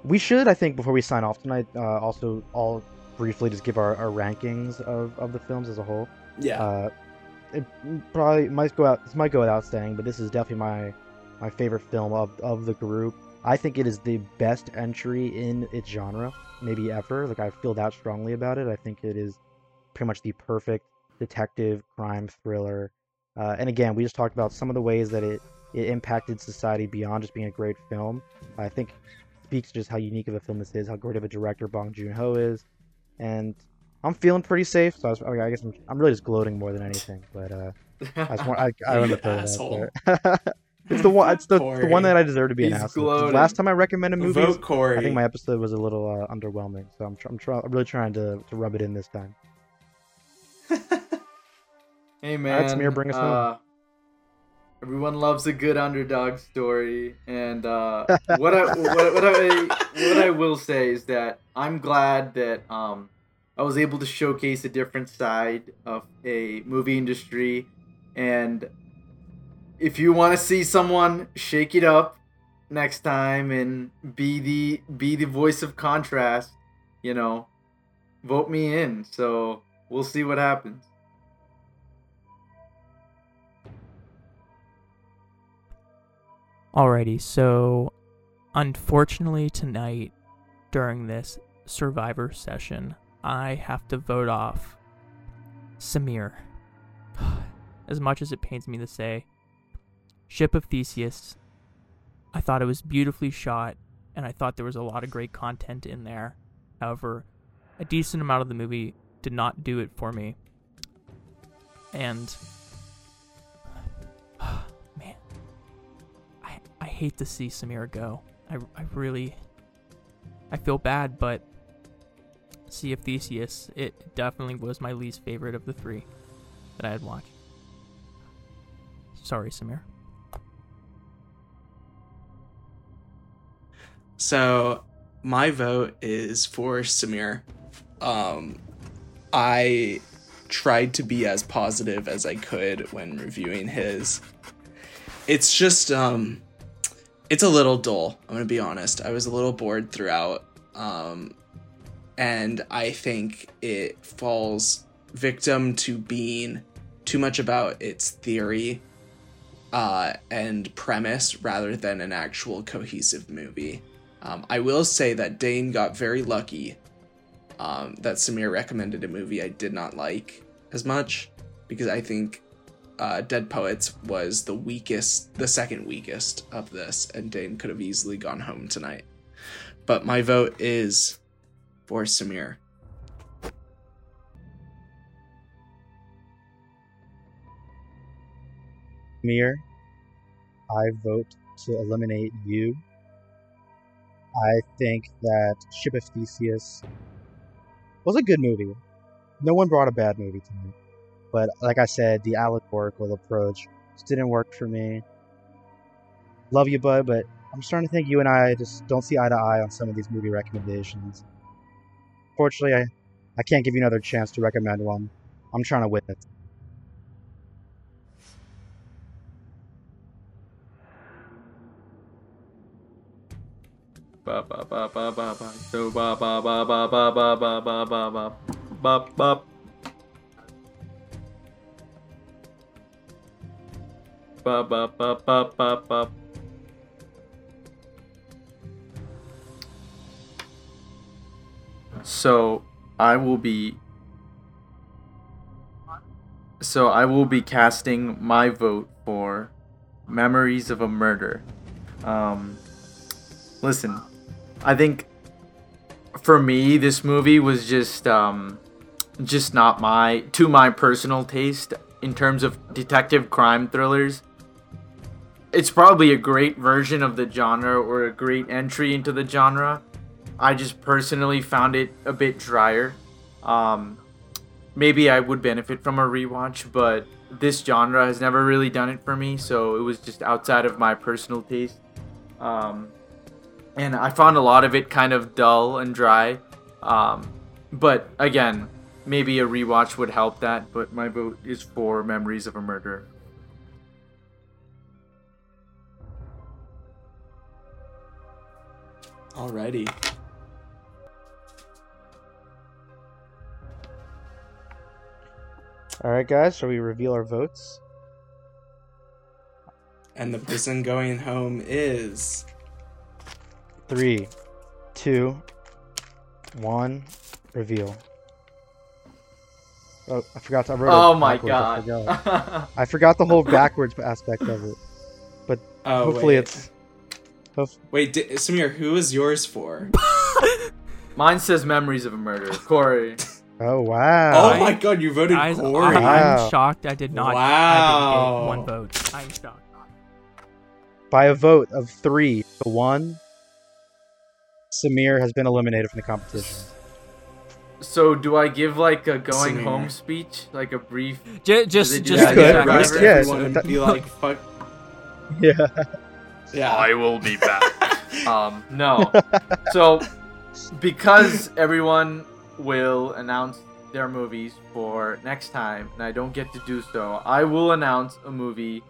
we should, I think, before we sign off tonight, uh, also all briefly just give our, our rankings of, of the films as a whole. Yeah. Uh, it probably might go out. This might go without saying, but this is definitely my my favorite film of of the group. I think it is the best entry in its genre, maybe ever. Like I feel that strongly about it. I think it is pretty much the perfect detective crime thriller. Uh, and again, we just talked about some of the ways that it it impacted society beyond just being a great film. I think it speaks to just how unique of a film this is, how great of a director Bong Joon Ho is, and I'm feeling pretty safe. So I, was, I guess I'm, I'm really just gloating more than anything. But uh, I just want I, I want to throw that Asshole. it's the one. It's the, the one that I deserve to be an asshole. Last time I recommended movies. I think my episode was a little uh, underwhelming. So I'm tr- I'm, try- I'm really trying to, to rub it in this time. Hey man, Samir, bring us home. uh, Everyone loves a good underdog story, and uh, what I what, what I what I will say is that I'm glad that um, I was able to showcase a different side of a movie industry, and if you want to see someone shake it up next time and be the be the voice of contrast, you know, vote me in. So we'll see what happens. Alrighty, so unfortunately tonight during this survivor session, I have to vote off Samir. As much as it pains me to say, Ship of Theseus, I thought it was beautifully shot and I thought there was a lot of great content in there. However, a decent amount of the movie did not do it for me. And hate to see Samir go. I, I really I feel bad, but Sea of Theseus, it definitely was my least favorite of the three that I had watched. Sorry, Samir. So my vote is for Samir. Um, I tried to be as positive as I could when reviewing his. It's just um, it's a little dull. I'm gonna be honest. I was a little bored throughout, um, and I think it falls victim to being too much about its theory uh, and premise rather than an actual cohesive movie. Um, I will say that Dane got very lucky um, that Samir recommended a movie I did not like as much because I think uh, Dead Poets was the weakest, the second weakest of this, and Dane could have easily gone home tonight. But my vote is for Samir. Samir, I vote to eliminate you. I think that Ship of Theseus was a good movie. No one brought a bad movie to me. But like I said, the allegorical approach just didn't work for me. Love you, bud, but I'm starting to think you and I just don't see eye to eye on some of these movie recommendations. Fortunately, I, I can't give you another chance to recommend one. I'm trying to win it. Ba ba ba ba ba ba. So ba ba ba ba ba ba ba ba ba ba ba ba. Ba ba ba ba ba ba. So I will be. So I will be casting my vote for Memories of a Murder. Um, listen, I think for me this movie was just um just not my to my personal taste in terms of detective crime thrillers. It's probably a great version of the genre or a great entry into the genre. I just personally found it a bit drier. Um maybe I would benefit from a rewatch, but this genre has never really done it for me, so it was just outside of my personal taste. Um and I found a lot of it kind of dull and dry. Um, but again, maybe a rewatch would help that. But my vote is for Memories of a Murder. Alrighty. All right, guys, shall we reveal our votes? And the person going home is Three, two, one, reveal. Oh, I forgot to. I wrote Oh my backwards, I god. forgot. I forgot the whole backwards aspect of it. Oh, Hopefully, wait. it's. Hope- Wait, di- Samir, who is yours for? Mine says memories of a murder. Corey. Oh wow! Oh my god, you voted Guys, Corey. I, Wow. I'm shocked. I did not. I Wow. didn't get one vote. I'm shocked. By a vote of three to one, Samir has been eliminated from the competition. So do I give like a going Samir. home speech, like a brief? J- they just, just that in yeah, Survivor? Yeah, and be like, fuck. Yeah. Yeah. will be back. um, no. So because everyone will announce their movies for next time, and I don't get to do so, I will announce a movie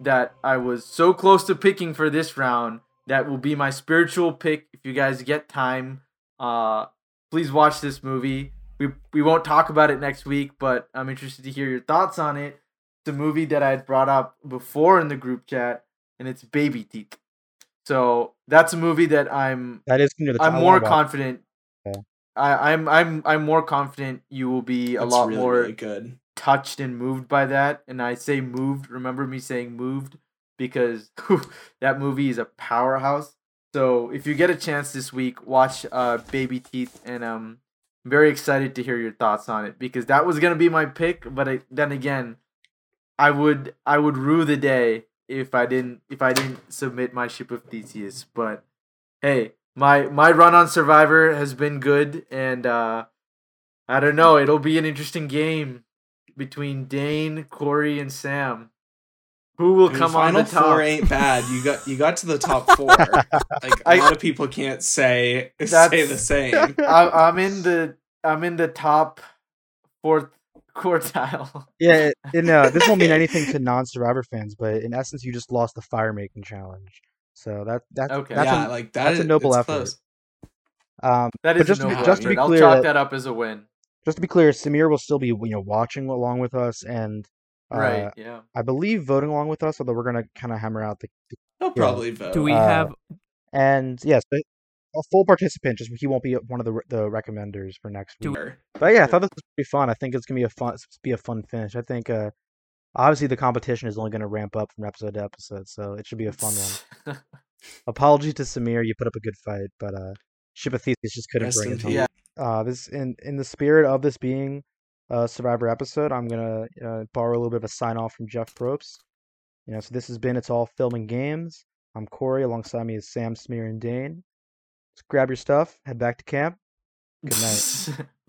that I was so close to picking for this round. That will be my spiritual pick. If you guys get time, uh, please watch this movie. We we won't talk about it next week, but I'm interested to hear your thoughts on it. It's a movie that I had brought up before in the group chat, and it's Baby Teeth. So that's a movie that I'm That is near the. I'm more wanna confident. Yeah. I, I'm I'm I'm more confident you will be a That's lot really, more really good. touched and moved by that. And I say moved. Remember me saying moved because whew, that movie is a powerhouse. So if you get a chance this week, watch uh, Baby Teeth, and um, I'm very excited to hear your thoughts on it because that was gonna be my pick. But I, then again, I would I would rue the day if I didn't if I didn't submit my ship of Theseus. But hey, my my run on Survivor has been good, and uh, I don't know. It'll be an interesting game between Dane, Corey, and Sam. Who will And come on the top? four ain't bad. You got you got to the top four. like a I- lot of people can't say say the same. I, I'm in the I'm in the top fourth quartile. Yeah, it, it, no, this won't mean anything to non-Survivor fans, but in essence, you just lost the fire making challenge. So that that's Okay. that's yeah, a, like that that's a noble effort. close. um That But is just a to be- noble just to be effort. I'll clear chalk that- that up as a win. just to be clear, Samir will still be you know watching along with us, and uh, Right. Yeah. I believe voting along with us. Although we're gonna kind of hammer out the He'll probably vote. Do we Uh, have? and yes, but a full participant. Just he won't be one of the the recommenders for next week. But yeah, I thought this was pretty fun. I think it's gonna be a fun be a fun finish. I think uh obviously the competition is only gonna ramp up from episode to episode, so it should be a fun one. Apology to Samir, you put up a good fight, but uh Ship of Theseus just couldn't Rest bring it home. peace. Uh this in in the spirit of this being a Survivor episode, I'm gonna uh, borrow a little bit of a sign off from Jeff Probst. You know, so this has been It's All Filming Games. I'm Corey, alongside me is Sam, Samir, and Dane. Grab your stuff, head back to camp. Good night.